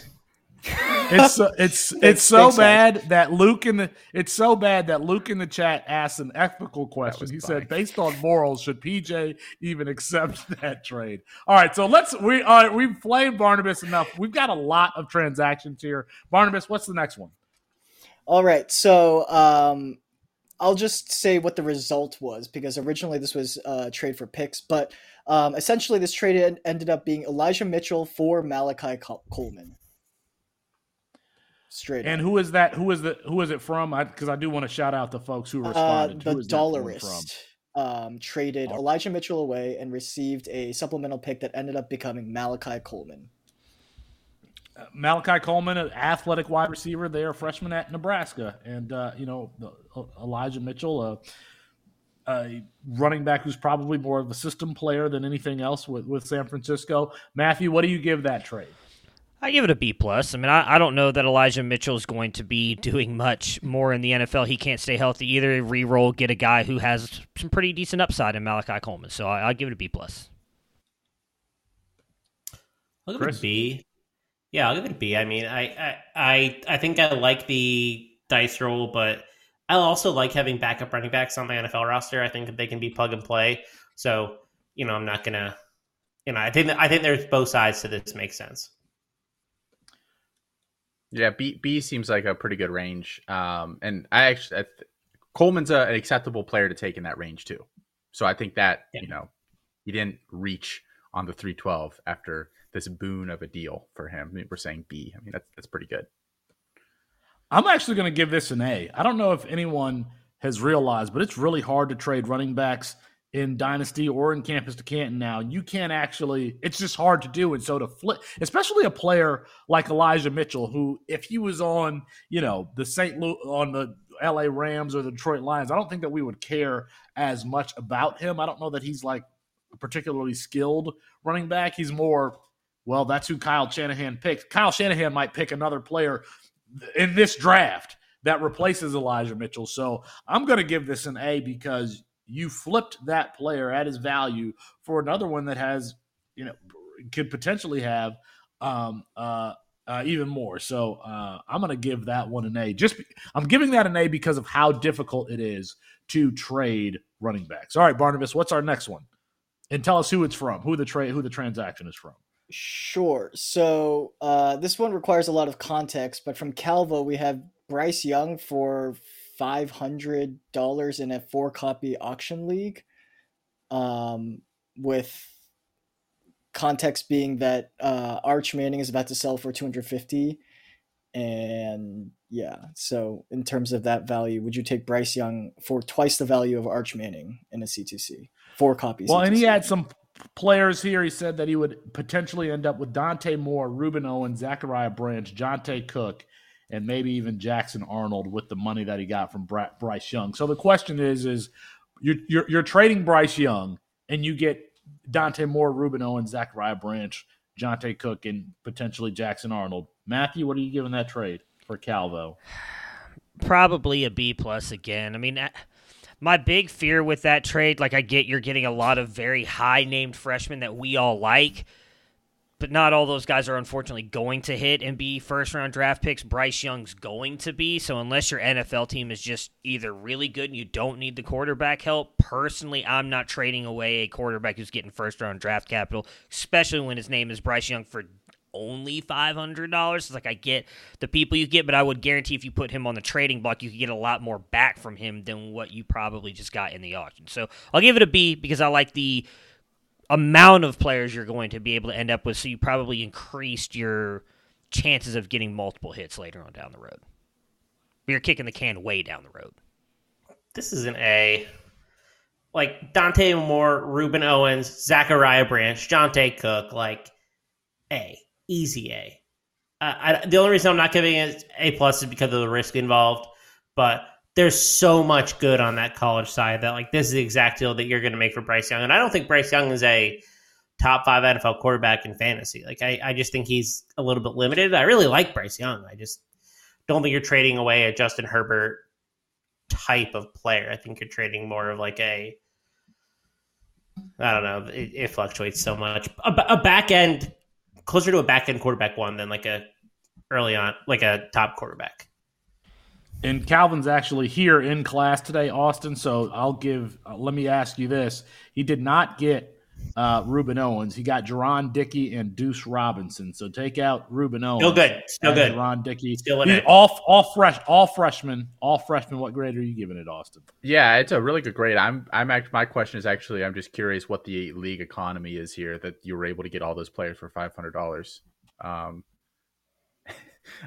It's uh, it's it's Thanks- so thanks, Zach. bad that Luke in the it's so bad that Luke in the chat asked an ethical question. He funny. said, based on morals, should PJ even accept that trade? All right, so let's we all right, we've flamed Barnabas enough. We've got a lot of transactions here. Barnabas, what's the next one? All right, so um, I'll just say what the result was because originally this was a trade for picks, but um, essentially this trade ended up being Elijah Mitchell for Malachi Col- Coleman. Straight And up. who is that? Who is the who is it from? Because I, do want to shout out the folks who Uh, responded. the Who is that one Dollarist um, traded All- Elijah Mitchell away and received a supplemental pick that ended up becoming Malachi Coleman. Malachi Coleman, an athletic wide receiver, they are freshman at Nebraska, and uh, you know the, Elijah Mitchell, a, a running back who's probably more of a system player than anything else with, with San Francisco. Matthew, what do you give that trade? I give it a B plus. I mean, I, I don't know that Elijah Mitchell is going to be doing much more in the NFL. He can't stay healthy either. Reroll, get a guy who has some pretty decent upside in Malachi Coleman. So I, I give it a B plus. I'll give Chris? it a B. Yeah, I'll give it a B. I mean, I, I, I, I think I like the dice roll, but I also like having backup running backs on my NFL roster. I think that they can be plug and play. So, you know, I'm not gonna, you know, I think I think there's both sides to this. Makes sense. Yeah, B B seems like a pretty good range. Um, and I actually I th- Coleman's a, an acceptable player to take in that range too. So I think that Yeah. you know he didn't reach on the three twelve after this boon of a deal for him. I mean, we're saying B. I mean that's that's pretty good. I'm actually going to give this an A. I don't know if anyone has realized, but it's really hard to trade running backs in Dynasty or in Campus to Canton now. You can't actually, it's just hard to do. And so to flip, especially a player like Elijah Mitchell, who, if he was on, you know, the St. Louis, on the LA Rams or the Detroit Lions, I don't think that we would care as much about him. I don't know that he's like a particularly skilled running back. He's more, well, that's who Kyle Shanahan picked. Kyle Shanahan might pick another player in this draft that replaces Elijah Mitchell. So I'm going to give this an A because you flipped that player at his value for another one that has, you know, could potentially have um, uh, uh, even more. So uh, I'm going to give that one an A. Just be, I'm giving that an A because of how difficult it is to trade running backs. All right, Barnabas, what's our next one? And tell us who it's from, who the trade, who the transaction is from. Sure. So uh, this one requires a lot of context, but from Calvo, we have Bryce Young for five hundred dollars in a four copy auction league. Um, with context being that uh, Arch Manning is about to sell for two hundred fifty, and yeah, so in terms of that value, would you take Bryce Young for twice the value of Arch Manning in a C2C? Four copies. Well, and he C2C. had some players here. He said that he would potentially end up with Dante Moore, Rueben Owen, Zachariah Branch, Johntay Cook, and maybe even Jackson Arnold with the money that he got from Bryce Young. So the question is, is you're, you're, you're trading Bryce Young and you get Dante Moore, Rueben Owen, Zachariah Branch, Johntay Cook, and potentially Jackson Arnold. Matthew, what are you giving that trade for Calvo? Probably a B plus again. I mean, my big fear with that trade, like I get you're getting a lot of very high named freshmen that we all like, but not all those guys are unfortunately going to hit and be first round draft picks. Bryce Young's going to be. So unless your NFL team is just either really good and you don't need the quarterback help, personally, I'm not trading away a quarterback who's getting first round draft capital, especially when his name is Bryce Young for only five hundred dollars. It's like I get the people you get, but I would guarantee if you put him on the trading block, you could get a lot more back from him than what you probably just got in the auction. So I'll give it a B because I like the amount of players you're going to be able to end up with. So you probably increased your chances of getting multiple hits later on down the road. You're kicking the can way down the road. This is an A. Like Dante Moore, Rueben Owens, Zachariah Branch, Johntay Cook, like A easy A. Uh, I, the only reason I'm not giving it A plus is because of the risk involved. But there's so much good on that college side that like this is the exact deal that you're going to make for Bryce Young. And I don't think Bryce Young is a top five NFL quarterback in fantasy. Like I, I just think he's a little bit limited. I really like Bryce Young. I just don't think you're trading away a Justin Herbert type of player. I think you're trading more of like a I don't know. It, it fluctuates so much. A, a back end closer to a back end quarterback one than like a early on like a top quarterback. And Calvin's actually here in class today, Austin. So I'll give. Uh, let me ask you this: He did not get uh, Rueben Owens. He got Jerron Dickey and Duce Robinson. So take out Rueben Owens. Still good. Still good. Jerron Dickey. Still in He's it. all all fresh, all freshmen, all freshmen. What grade are you giving it, Austin? Yeah, it's a really good grade. I'm I'm act- my question is actually I'm just curious what the league economy is here that you were able to get all those players for five hundred dollars. Um,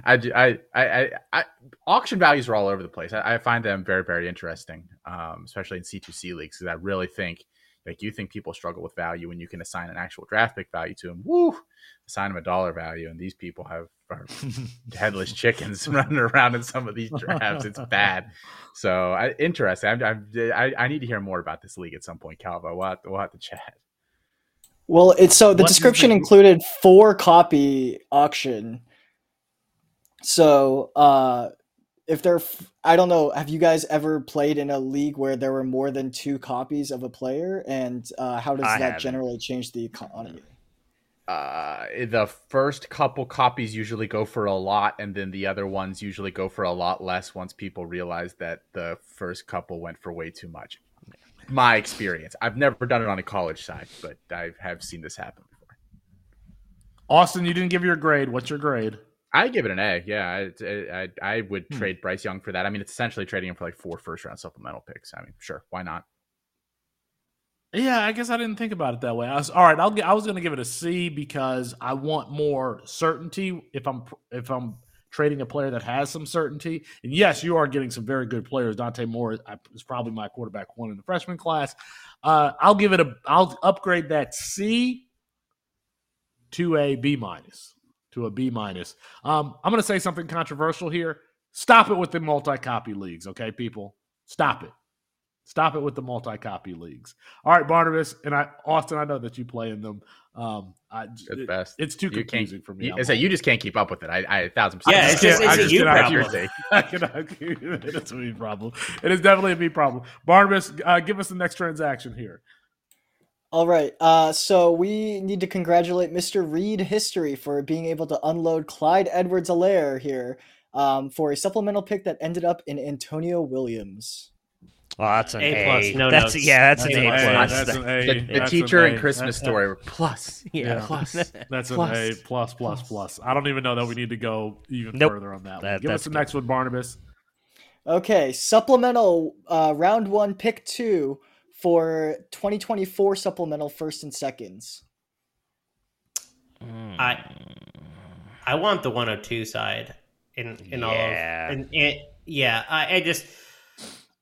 I, I, I, I, I, auction values are all over the place. I, I find them very, very interesting, um, especially in C2C leagues, because I really think, like, you think people struggle with value when you can assign an actual draft pick value to them. Woo! Assign them a dollar value, and these people have are headless chickens running around in some of these drafts. It's bad. So I, interesting. I'm, I'm, I, I need to hear more about this league at some point, Calvo. We'll have, we'll have to chat. Well, it's so the What description included four copy auction. So, uh, if there, I don't know, have you guys ever played in a league where there were more than two copies of a player, and uh, how does I that haven't. generally change the economy? uh, the first couple copies usually go for a lot, and then the other ones usually go for a lot less once people realize that the first couple went for way too much. My experience. I've never done it on a college side, but I have seen this happen before. Austin, you didn't give your grade. What's your grade? I give it an A. Yeah, I, I, I would Hmm. trade Bryce Young for that. I mean, it's essentially trading him for like four first round supplemental picks. I mean, sure, why not? Yeah, I guess I didn't think about it that way. I was all right. I'll. gi- I was going to give it a C because I want more certainty if I'm if I'm trading a player that has some certainty. And yes, you are getting some very good players. Dante Moore is- is probably my quarterback one in the freshman class. Uh, I'll give it a. I'll upgrade that C to a B minus to a B minus. Um, I'm going to say something controversial here. Stop it with the multi copy leagues, okay, people. Stop it. Stop it with the multi-copy leagues. All right, Barnabas and I, Austin. I know that you play in them. Um, I, it- best. it's too confusing for me. You, I'm say you just can't keep up with it. I, I a thousand percent. Yeah, I it's just just can't- I it's a just you cannot problem. I cannot. It's a me problem. It is definitely a me problem. Barnabas, uh, give us the next transaction here. All right. Uh, so we need to congratulate Mr. Reed History for being able to unload Clyde Edwards Helaire here um, for a supplemental pick that ended up in Antonio Williams. Well, that's an A A. plus, no that's notes. yeah, that's, That's an an A. A. plus. That's an A. the, the That's teacher A. and Christmas That- story were plus. Yeah. plus. That's an A plus plus plus. I don't even know that we need to go even Nope. further on that. one. That- Give us that's the good. next one, Barnabas. Okay, supplemental uh, round one, pick two for 2024 supplemental first and seconds. I I want the 102 side in in Yeah. all of and, and yeah, I, I just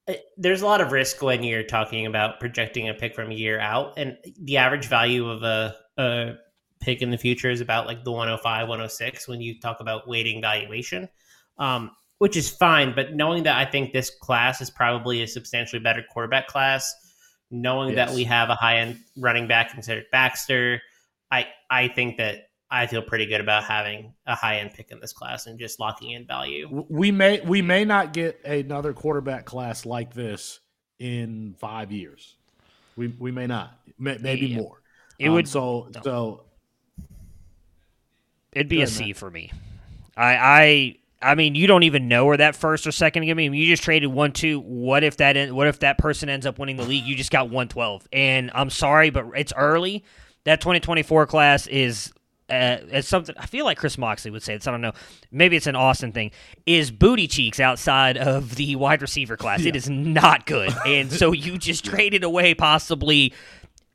I- there's a lot of risk when you're talking about projecting a pick from a year out, and the average value of a, a pick in the future is about like the 105, 106 when you talk about weighting valuation, um, which is fine. But knowing that I think this class is probably a substantially better quarterback class, knowing Yes. that we have a high end running back considered Baxter, I I think that I feel pretty good about having a high end pick in this class and just locking in value. we may we may not get another quarterback class like this in five years. We we may not, may, maybe Yeah. more. It Um, would so so It'd be a C a ahead, C Matt. for me. I I I mean, you don't even know where that first or second give me. I mean, you just traded one two. What if that what if that person ends up winning the league? You just got one twelve. And I'm sorry, but it's early. That 2024 class is. Uh, it's something I feel like Chris Moxley would say. It's I don't know. Maybe it's an Austin thing. Is booty cheeks outside of the wide receiver class? It is not good, and so you just traded away possibly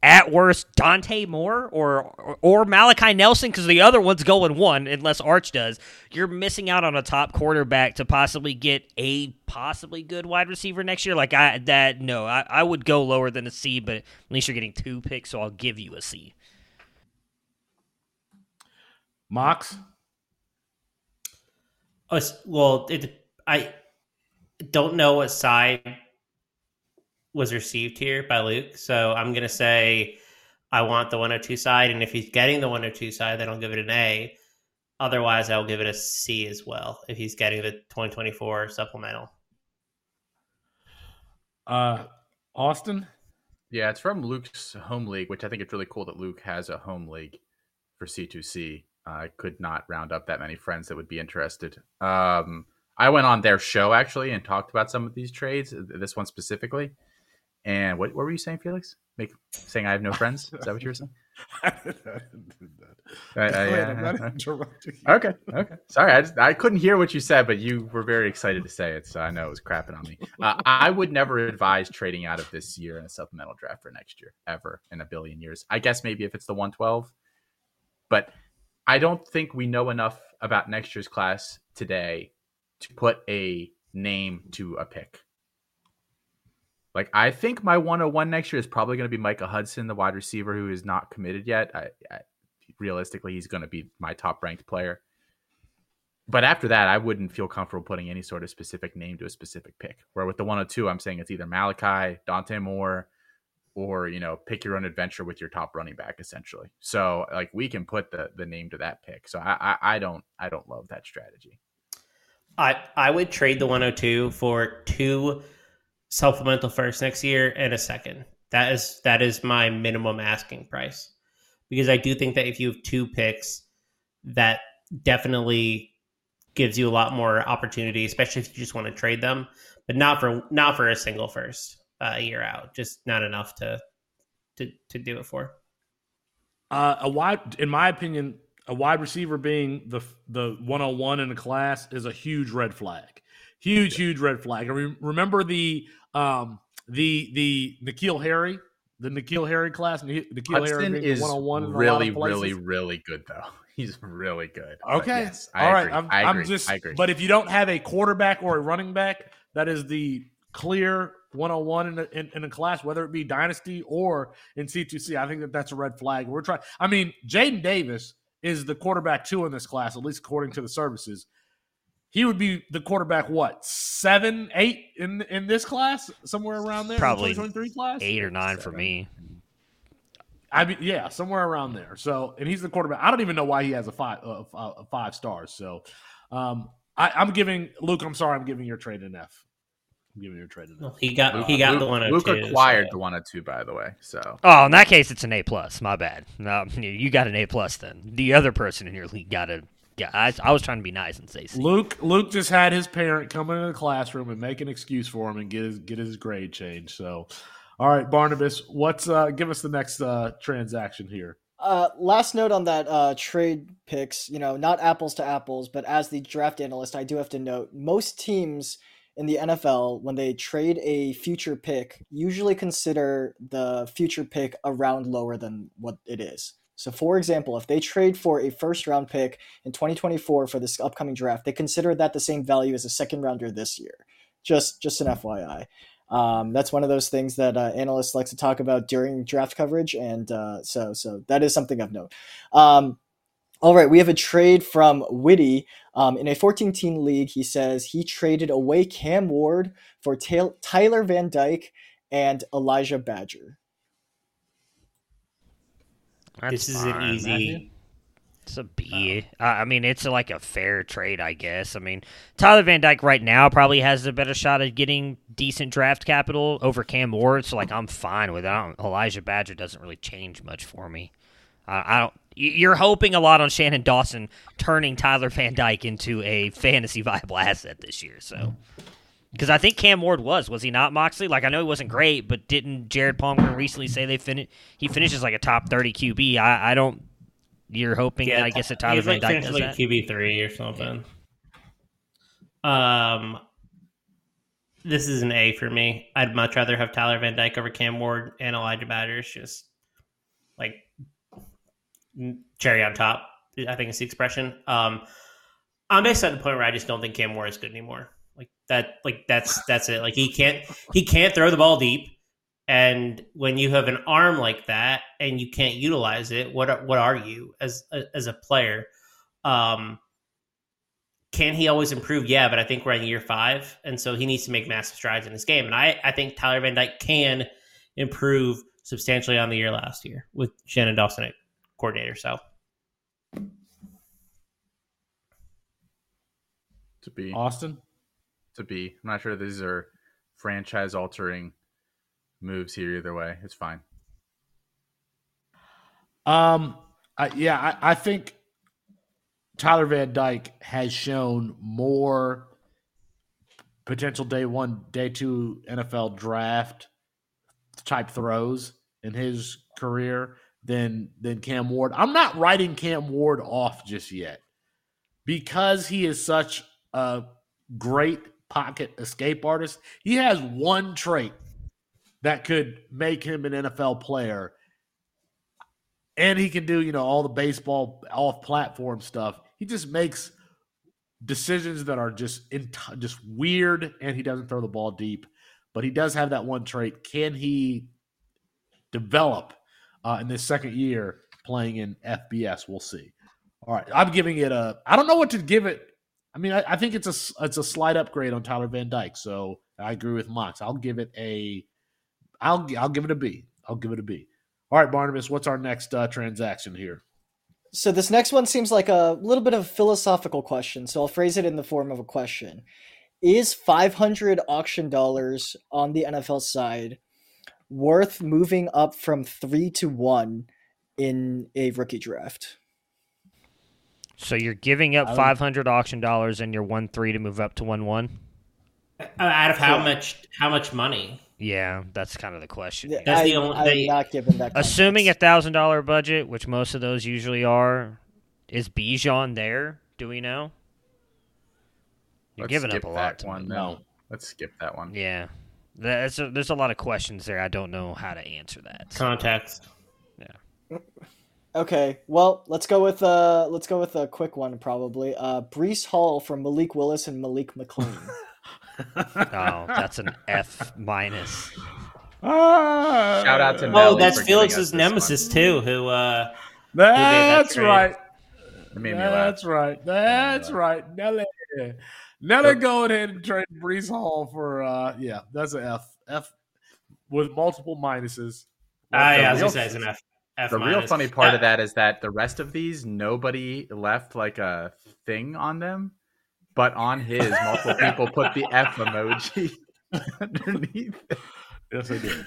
at worst Dante Moore or or, or Malachi Nelson because the other one's going one unless Arch does. You're missing out on a top quarterback to possibly get a possibly good wide receiver next year. Like I that no, I, I would go lower than a C, but at least you're getting two picks, so I'll give you a C. Mox. Oh, well, it, I don't know what side was received here by Luke, so I'm gonna say I want the 102 side, and if he's getting the 102 side, then I'll give it an A. Otherwise, I'll give it a C as well if he's getting the 2024 supplemental. Uh, Austin. Yeah, it's from Luke's home league, which I think it's really cool that Luke has a home league for C2C. I could not round up that many friends that would be interested. Um, I went on their show actually and talked about some of these trades, this one specifically. And what, what were you saying, Felix? Make, saying I have no friends? Is that what you were saying? I didn't do that. Uh, uh, Go ahead, I'm not uh, interrupting you. Okay. Okay. Sorry, I just, I couldn't hear what you said, but you were very excited to say it, so I know it was crapping on me. Uh, I would never advise trading out of this year in a supplemental draft for next year, ever in a billion years. I guess maybe if it's the 112, but I don't think we know enough about next year's class today to put a name to a pick. Like I think my 101 next year is probably going to be Micah Hudson, the wide receiver who is not committed yet. I, I realistically he's going to be my top ranked player. But after that, I wouldn't feel comfortable putting any sort of specific name to a specific pick. Where with the 102, I'm saying it's either Malachi, Dante Moore, or you know, pick your own adventure with your top running back, essentially. So like we can put the the name to that pick. So I I, I don't I don't love that strategy. I I would trade the 102 for two supplemental first next year and a second. That is that is my minimum asking price. Because I do think that if you have two picks, that definitely gives you a lot more opportunity, especially if you just want to trade them, but not for not for a single first uh, a year out. Just not enough to to to do it for. Uh, a wide, in my opinion, a wide receiver being the the 101 in the class is a huge red flag. Huge, huge red flag. I re- remember the um the the N'Keal Harry, the N'Keal Harry class. Ni- N'Keal Harry Hudson being is the 101 in a lot really really really good though. He's really good. Okay. yes, All right. I'm, I'm just, but if you don't have a quarterback or a running back that is the clear 101 in a, in, in a class, whether it be dynasty or in C2C, I think that that's a red flag. We're trying, I mean, Jadyn Davis is the quarterback two in this class, at least according to the services. He would be the quarterback, what, seven, eight in in this class, somewhere around there? Probably 2023 class? Eight or nine for me. I mean, yeah, somewhere around there. So, and he's the quarterback. I don't even know why he has a five, uh, uh, five stars. So, um, I, I'm giving Luke. I'm sorry, I'm giving your trade an F. I'm giving your trade an F. Well, he got Luke, he got Luke, the one Luke hundred two. acquired the one two by the way. So Oh, in that case, it's an A plus. My bad. No, you got an A plus then. The other person in your league got a. Yeah, I, I was trying to be nice and say C. Luke, Luke just had his parent come into the classroom and make an excuse for him and get his get his grade changed. So, all right, Barnabas, what's uh, give us the next uh, transaction here? Uh, last note on that uh, trade picks, you know, not apples to apples, but as the draft analyst, I do have to note most teams in the NFL, when they trade a future pick, usually consider the future pick a round lower than what it is. So, for example, if they trade for a first round pick in 2024 for this upcoming draft, they consider that the same value as a second rounder this year. Just, just an FYI. Um, that's one of those things that uh, analysts like to talk about during draft coverage, and uh, so, so that is something of note. Um, all right, we have a trade from Witty um, in a 14 team league. He says he traded away Cam Ward for Tyler Van Dyke and Elijah Badger. That's this is fine. an easy. It's a B. Uh, I mean, it's like a fair trade, I guess. I mean, Tyler Van Dyke right now probably has a better shot at getting decent draft capital over Cam Ward. So, like, I'm fine with it. Elijah Badger doesn't really change much for me. Uh, I don't. You're hoping a lot on Shannon Dawson turning Tyler Van Dyke into a fantasy viable asset this year. So, because I think Cam Ward was, was he not Moxley? Like I know he wasn't great, but didn't Jared Palmer recently say they finish? He finishes like a top thirty QB. I, I don't. You're hoping, yeah, I guess, that Tyler Van Dyke does like QB three or something. Yeah. Um, this is an A for me. I'd much rather have Tyler Van Dyke over Cam Ward and Elijah Badgers. Just like cherry on top. I think it's the expression. Um, I'm basically at the point where I just don't think Cam Ward is good anymore. Like that, like that's that's it. Like he can't he can't throw the ball deep, and when you have an arm like that and you can't utilize it, what what are you as as a player? Um, can he always improve? Yeah, but I think we're in year five, and so he needs to make massive strides in his game. And I I think Tyler Van Dyke can improve substantially on the year last year with Shannon Dawson at coordinator. So to be Austin to be. I'm not sure these are franchise altering moves here either way. It's fine. Um, I, yeah, I, I think Tyler Van Dyke has shown more potential day one, day two NFL draft type throws in his career than than Cam Ward. I'm not writing Cam Ward off just yet because he is such a great pocket escape artist. He has one trait that could make him an NFL player. And he can do, you know, all the baseball off platform stuff. He just makes decisions that are just in, just weird and he doesn't throw the ball deep. But he does have that one trait. Can he develop uh, in this second year playing in FBS? We'll see. All right, I'm giving it a. I don't know what to give it I mean, I, I, think it's a it's a slight upgrade on Tyler Van Dyke. So I agree with Mox. I'll give it a, I'll I'll give it a B. I'll give it a B. All right, Barnabas, what's our next uh, transaction here? So this next one seems like a little bit of a philosophical question. So I'll phrase it in the form of a question: Is 500 auction dollars on the NFL side worth moving up from three to one in a rookie draft? So you're giving up five hundred auction dollars and you're one three to move up to one one. Uh, out of how much? How much money? Yeah, that's kind of the question. That's I, the only. I'm not giving that. Assuming a thousand dollar budget, which most of those usually are, is Bijan there? Do we know? You're Let's giving up a lot. one. No, let's skip that one. Yeah, there's a, there's a lot of questions there. I don't know how to answer that. So. Context. Yeah. Okay, well, let's go with uh let's go with a quick one probably. Uh Breece Hall from Malik Willis and Malik McClain. oh, that's an F minus. Ah, Shout out to Oh, that's Felix's nemesis one. too, who uh That's who right. That's right. That's right. Nelly. Nelly go ahead and trade Breece Hall for uh yeah, that's an F. F with multiple minuses. Ah, yeah, I was gonna say it's an F. F the real funny part of that is that the rest of these nobody left like a thing on them, but on his multiple people put the F emoji underneath. Yes, I did.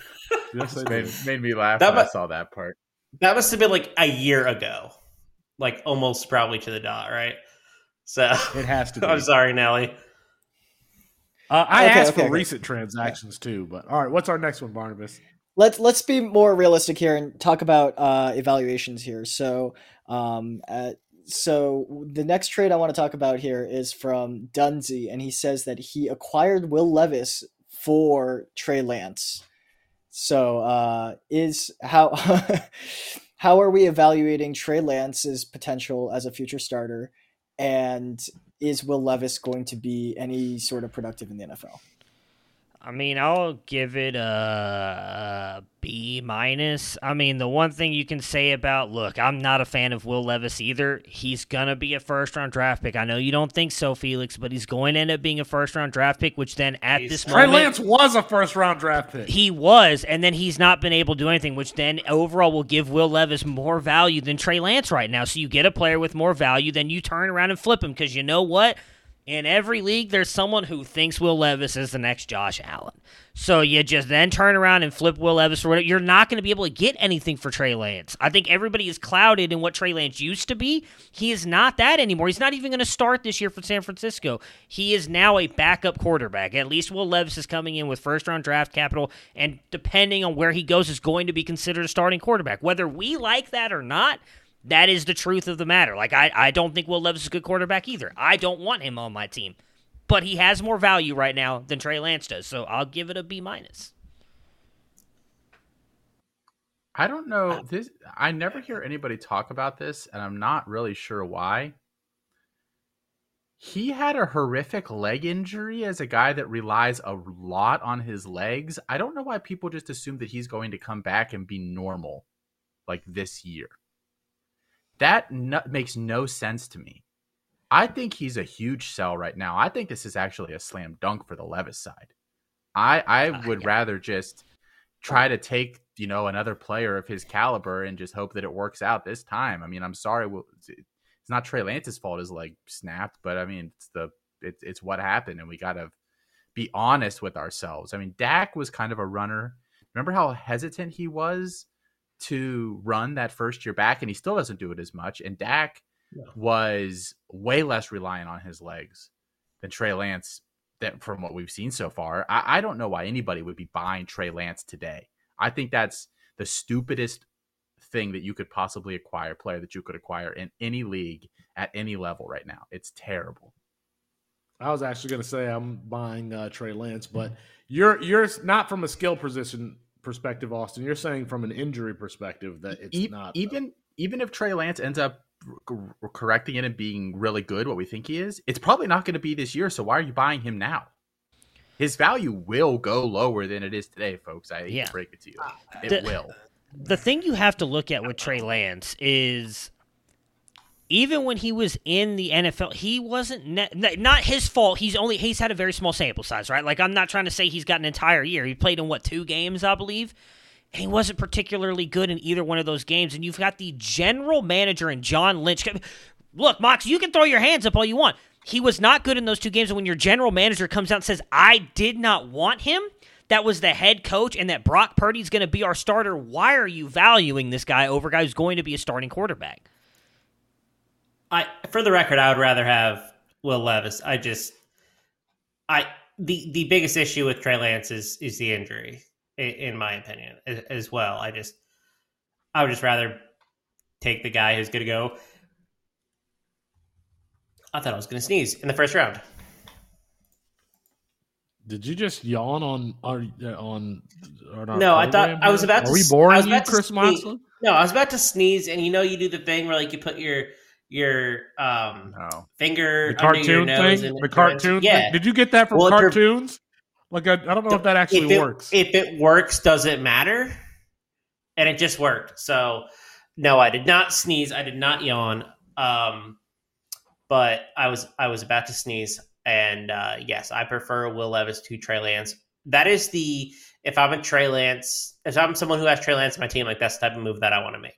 Yes, I made, did. Made me laugh that when must, I saw that part. That must have been like a year ago, like almost probably to the dot, right? So it has to. be. I'm sorry, Nelly. Uh, I okay, asked okay, for okay. recent transactions too, but all right. What's our next one, Barnabas? Let's let's be more realistic here and talk about uh, evaluations here. So, um, uh, so the next trade I want to talk about here is from Dunsey, and he says that he acquired Will Levis for Trey Lance. So, uh, is how how are we evaluating Trey Lance's potential as a future starter? And is Will Levis going to be any sort of productive in the NFL? I mean, I'll give it a, a B minus. I mean, the one thing you can say about look, I'm not a fan of Will Levis either. He's gonna be a first round draft pick. I know you don't think so, Felix, but he's going to end up being a first round draft pick. Which then at He's- this Trey moment, Lance was a first round draft pick. he was, and then he's not been able to do anything, which then overall will give Will Levis more value than Trey Lance right now. So you get a player with more value, then you turn around and flip him because you know what? In every league, there's someone who thinks Will Levis is the next Josh Allen. So you just then turn around and flip Will Levis whatever. You're not going to be able to get anything for Trey Lance. I think everybody is clouded in what Trey Lance used to be. He is not that anymore. He's not even going to start this year for San Francisco. He is now a backup quarterback. At least Will Levis is coming in with first round draft capital, and depending on where he goes, is going to be considered a starting quarterback. Whether we like that or not, that is the truth of the matter. Like I, I don't think Will Levis is a good quarterback either. I don't want him on my team. But he has more value right now than Trey Lance does, so I'll give it a B minus. I don't know uh, this. I never hear anybody talk about this, and I'm not really sure why. He had a horrific leg injury as a guy that relies a lot on his legs. I don't know why people just assume that he's going to come back and be normal like this year. That no- makes no sense to me. I think he's a huge sell right now. I think this is actually a slam dunk for the Levis side. I I Uh, would yeah. rather just try to take you know another player of his caliber and just hope that it works out this time. I mean, I'm sorry, well, it's- not Trey Lance's fault his leg snapped, but I mean, it's the it's it's what happened, and we got to be honest with ourselves. I mean, Dak was kind of a runner. Remember how hesitant he was to run that first year back, and he still doesn't do it as much. And Dak was way less reliant on his legs than Trey Lance. That from what we've seen so far, I, I don't know why anybody would be buying Trey Lance today. I think that's the stupidest thing that you could possibly acquire, player that you could acquire in any league at any level right now. It's terrible. I was actually going to say I'm buying uh, Trey Lance, but you're you're not from a skill position perspective, Austin. You're saying from an injury perspective that it's E- not even even if Trey Lance ends up c- correcting it and being really good, what we think he is, it's probably not going to be this year. So why are you buying him now? His value will go lower than it is today, folks. I Yeah. break it to you. Uh, it the- will. the thing you have to look at with Trey Lance is even when he was in the NFL, he wasn't ne- not his fault. He's only he's had a very small sample size, right? Like I'm not trying to say he's got an entire year. He played in what two games, I believe, and he wasn't particularly good in either one of those games. And you've got the general manager and John Lynch. Look, Mox, you can throw your hands up all you want. He was not good in those two games. And when your general manager comes out and says, "I did not want him," that was the head coach, and that Brock Purdy's going to be our starter. Why are you valuing this guy over a guy who's going to be a starting quarterback? I for the record, I would rather have Will Levis. I just, I the the biggest issue with Trey Lance is is the injury, in, in my opinion, as, as well. I just, I would just rather take the guy who's going to go. I thought I was going to sneeze in the first round. Did you just yawn on our uh, on? on our No, I thought- program I was here? about Are to we boring you, Chris. Moxley? No, I was about to sneeze, and you know you do the thing where like you put your your um No. finger The cartoon thing. The cartoon. Yeah, Thing? Did you get that from Well, cartoons? Like I, I don't know if that actually if it, works. If it works, does it matter? And it just worked. So no, I did not sneeze. I did not yawn. Um, but I was I was about to sneeze, and uh, yes, I prefer Will Levis to Trey Lance. That is the if I'm a Trey Lance, if I'm someone who has Trey Lance on my team, like that's the type of move that I want to make.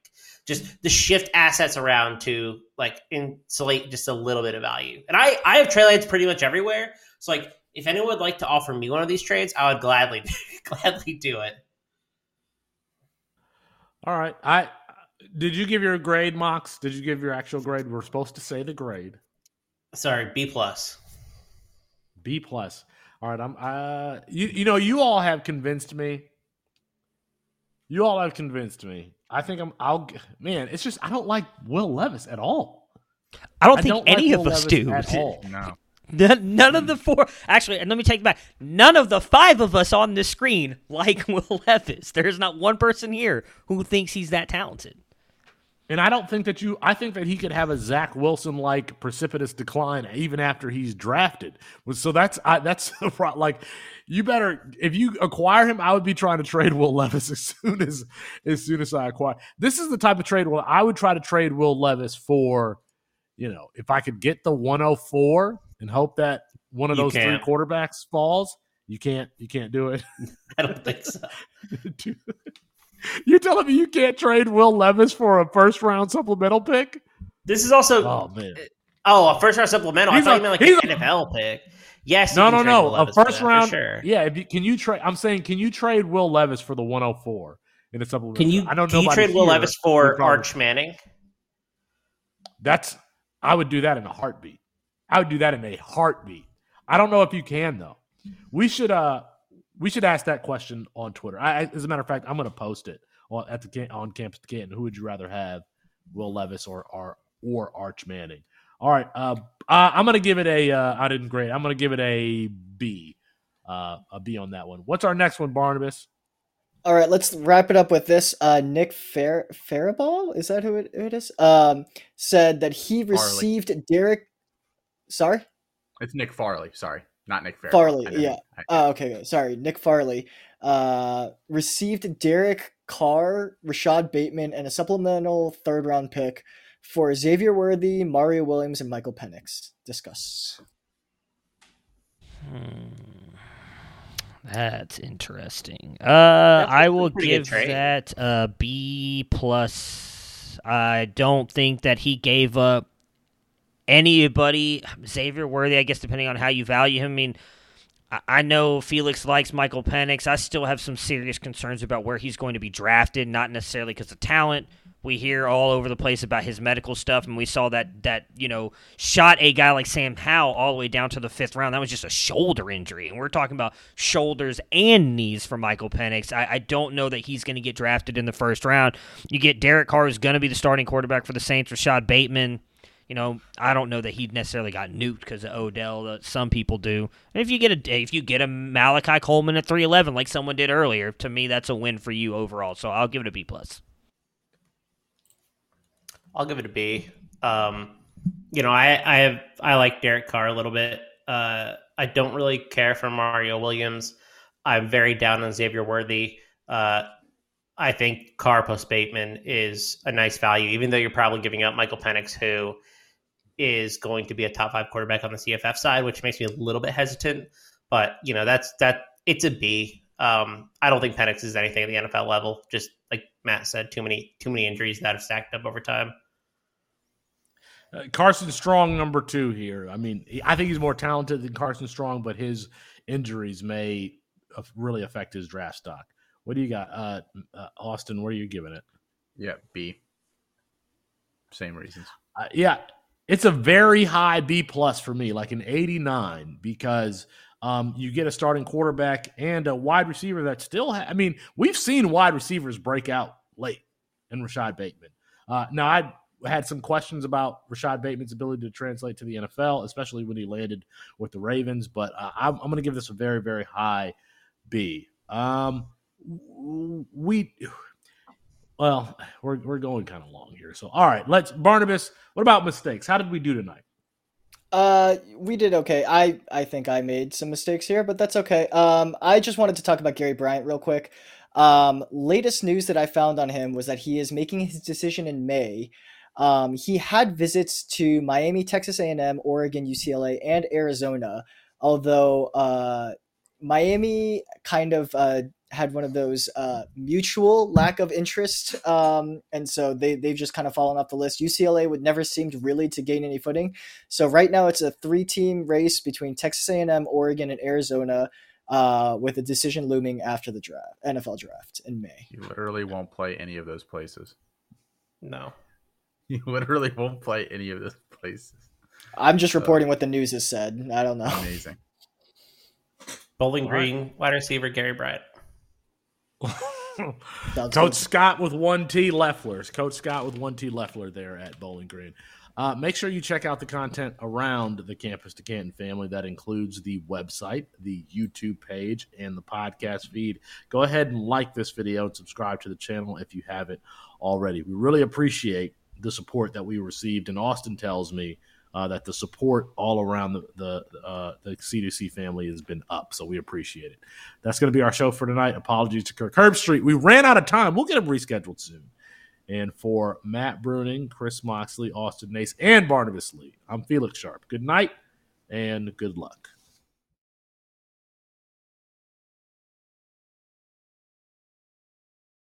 Just the shift assets around to like insulate just a little bit of value. And I I have Trey Lance pretty much everywhere. So like if anyone would like to offer me one of these trades, I would gladly gladly do it. All right. I did you give your grade, Mox? Did you give your actual grade? We're supposed to say the grade. Sorry, B plus. B plus. All right. I'm. Uh. You. You know. You all have convinced me. You all have convinced me. I think I'm. I'll. Man, it's just I don't like Will Levis at all. I don't I think don't like any Will of us Levis do. at all. No. None none of the four. Actually, and let me take it back. None of the five of us on this screen like Will Levis. There's not one person here who thinks he's that talented. And I don't think that you. I think that he could have a Zach Wilson like precipitous decline even after he's drafted. So that's I, that's like you better if you acquire him. I would be trying to trade Will Levis as soon as as soon as I acquire. This is the type of trade. Well, I would try to trade Will Levis for, you know, if I could get the 104 and hope that one of You those can't. three quarterbacks falls. You can't. You can't do it. I don't think so. You're telling me you can't trade Will Levis for a first round supplemental pick? This is also Oh man. oh a first round supplemental. He's I thought a- you meant he's like a- an NFL pick. Yes, you No, can no, trade no. Will A Levis for first that, for round. sure. Yeah. If you, can you trade? I'm saying, can you trade Will Levis for the 104 in a supplemental? Can you I don't can you trade Will Levis for Arch Manning? That's. I would do that in a heartbeat. I would do that in a heartbeat. I don't know if you can though. We should. Uh, we should ask that question on Twitter. I, I- as a matter of fact, I'm going to post it on at the on campus at Canton. Who would you rather have, Will Levis or or or Arch Manning? All right. Uh, uh, I'm going to give it a. Uh, I didn't grade. I'm going to give it a B. Uh, a B on that one. What's our next one, Barnabas? All right, let's wrap it up with this. Uh, Nick Fair Faraball, is that who it, who it is? Um, said that he received Derek. Sorry, It's Nick Farley. Sorry, not Nick Farley. Farley, yeah. Oh, okay, sorry. Nick Farley uh, received Derek Carr, Rashod Bateman, and a supplemental third round pick for Xavier Worthy, Mario Williams, and Michael Penix. Discuss. That's interesting. Uh, I will give that a B plus. I don't think that he gave up anybody. Xavier Worthy, I guess, depending on how you value him. I mean, I- know Felix likes Michael Penix. I still have some serious concerns about where he's going to be drafted, not necessarily because of talent. We hear all over the place about his medical stuff, and we saw that that you know shot a guy like Sam Howell all the way down to the fifth round. That was just a shoulder injury, and we're talking about shoulders and knees for Michael Penix. I, I don't know that he's going to get drafted in the first round. You get Derek Carr, who's going to be the starting quarterback for the Saints. Rashod Bateman, you know, I don't know that he necessarily got nuked because of Odell. That some people do. And if you get a if you get a Malachi Coleman at three eleven like someone did earlier, to me that's a win for you overall. So I'll give it a B plus. I'll give it a B. Um, you know, I I have I like Derek Carr a little bit. Uh, I don't really care for Mario Williams. I'm very down on Xavier Worthy. Uh, I think Carr plus Bateman is a nice value, even though you're probably giving up Michael Penix, who is going to be a top five quarterback on the CFF side, which makes me a little bit hesitant. But you know, that's that. It's a B. Um, I don't think Penix is anything at the NFL level. Just like Matt said, too many too many injuries that have stacked up over time. Uh, Carson Strong, number two here. I mean, he- I think he's more talented than Carson Strong, but his injuries may af- really affect his draft stock. What do you got, uh, uh, Austin? Where are you giving it? Yeah, B. Same reasons. Uh, yeah, it's a very high B plus for me, like an 89, because um, you get a starting quarterback and a wide receiver that still. Ha- I mean, we've seen wide receivers break out late, and Rashod Bateman. Uh, now, I had some questions about Rashod Bateman's ability to translate to the NFL, especially when he landed with the Ravens. But uh, I'm, I'm going to give this a very, very high B. Um, we well, we're we're going kind of long here. So, all right, let's Barnabas. What about mistakes? How did we do tonight? Uh, we did okay. I I think I made some mistakes here, but that's okay. Um, I just wanted to talk about Gary Bryant real quick. Um, latest news that I found on him was that he is making his decision in May. Um, he had visits to Miami, Texas A&M, Oregon, UCLA, and Arizona. Although uh, Miami kind of uh, had one of those uh, mutual lack of interest, um, and so they they've just kind of fallen off the list. UCLA would never seemed really to gain any footing. So right now it's a three-team race between Texas A&M, Oregon, and Arizona, uh, with a decision looming after the draft, NFL draft in May. You literally won't play any of those places. No. You literally won't play any of those places. I'm just reporting what the news has said. I don't know. Amazing. Bowling All right. Green, wide receiver Gary Bryant. Coach good. Scot with one T Loeffler's. Coach Scot with one T Loeffler there at Bowling Green. Uh, make sure you check out the content around the Campus to Canton family. That includes the website, the YouTube page, and the podcast feed. Go ahead and like this video and subscribe to the channel if you haven't already. We really appreciate the support that we received, and Austin tells me uh, that the support all around the the, uh, the C2C family has been up. So we appreciate it. That's going to be our show for tonight. Apologies to Kirk Herbstreit. We ran out of time. We'll get him rescheduled soon. And for Matt Bruning, Chris Moxley, Austin Nace, and Barnabas Lee, I'm Felix Sharp. Good night and good luck.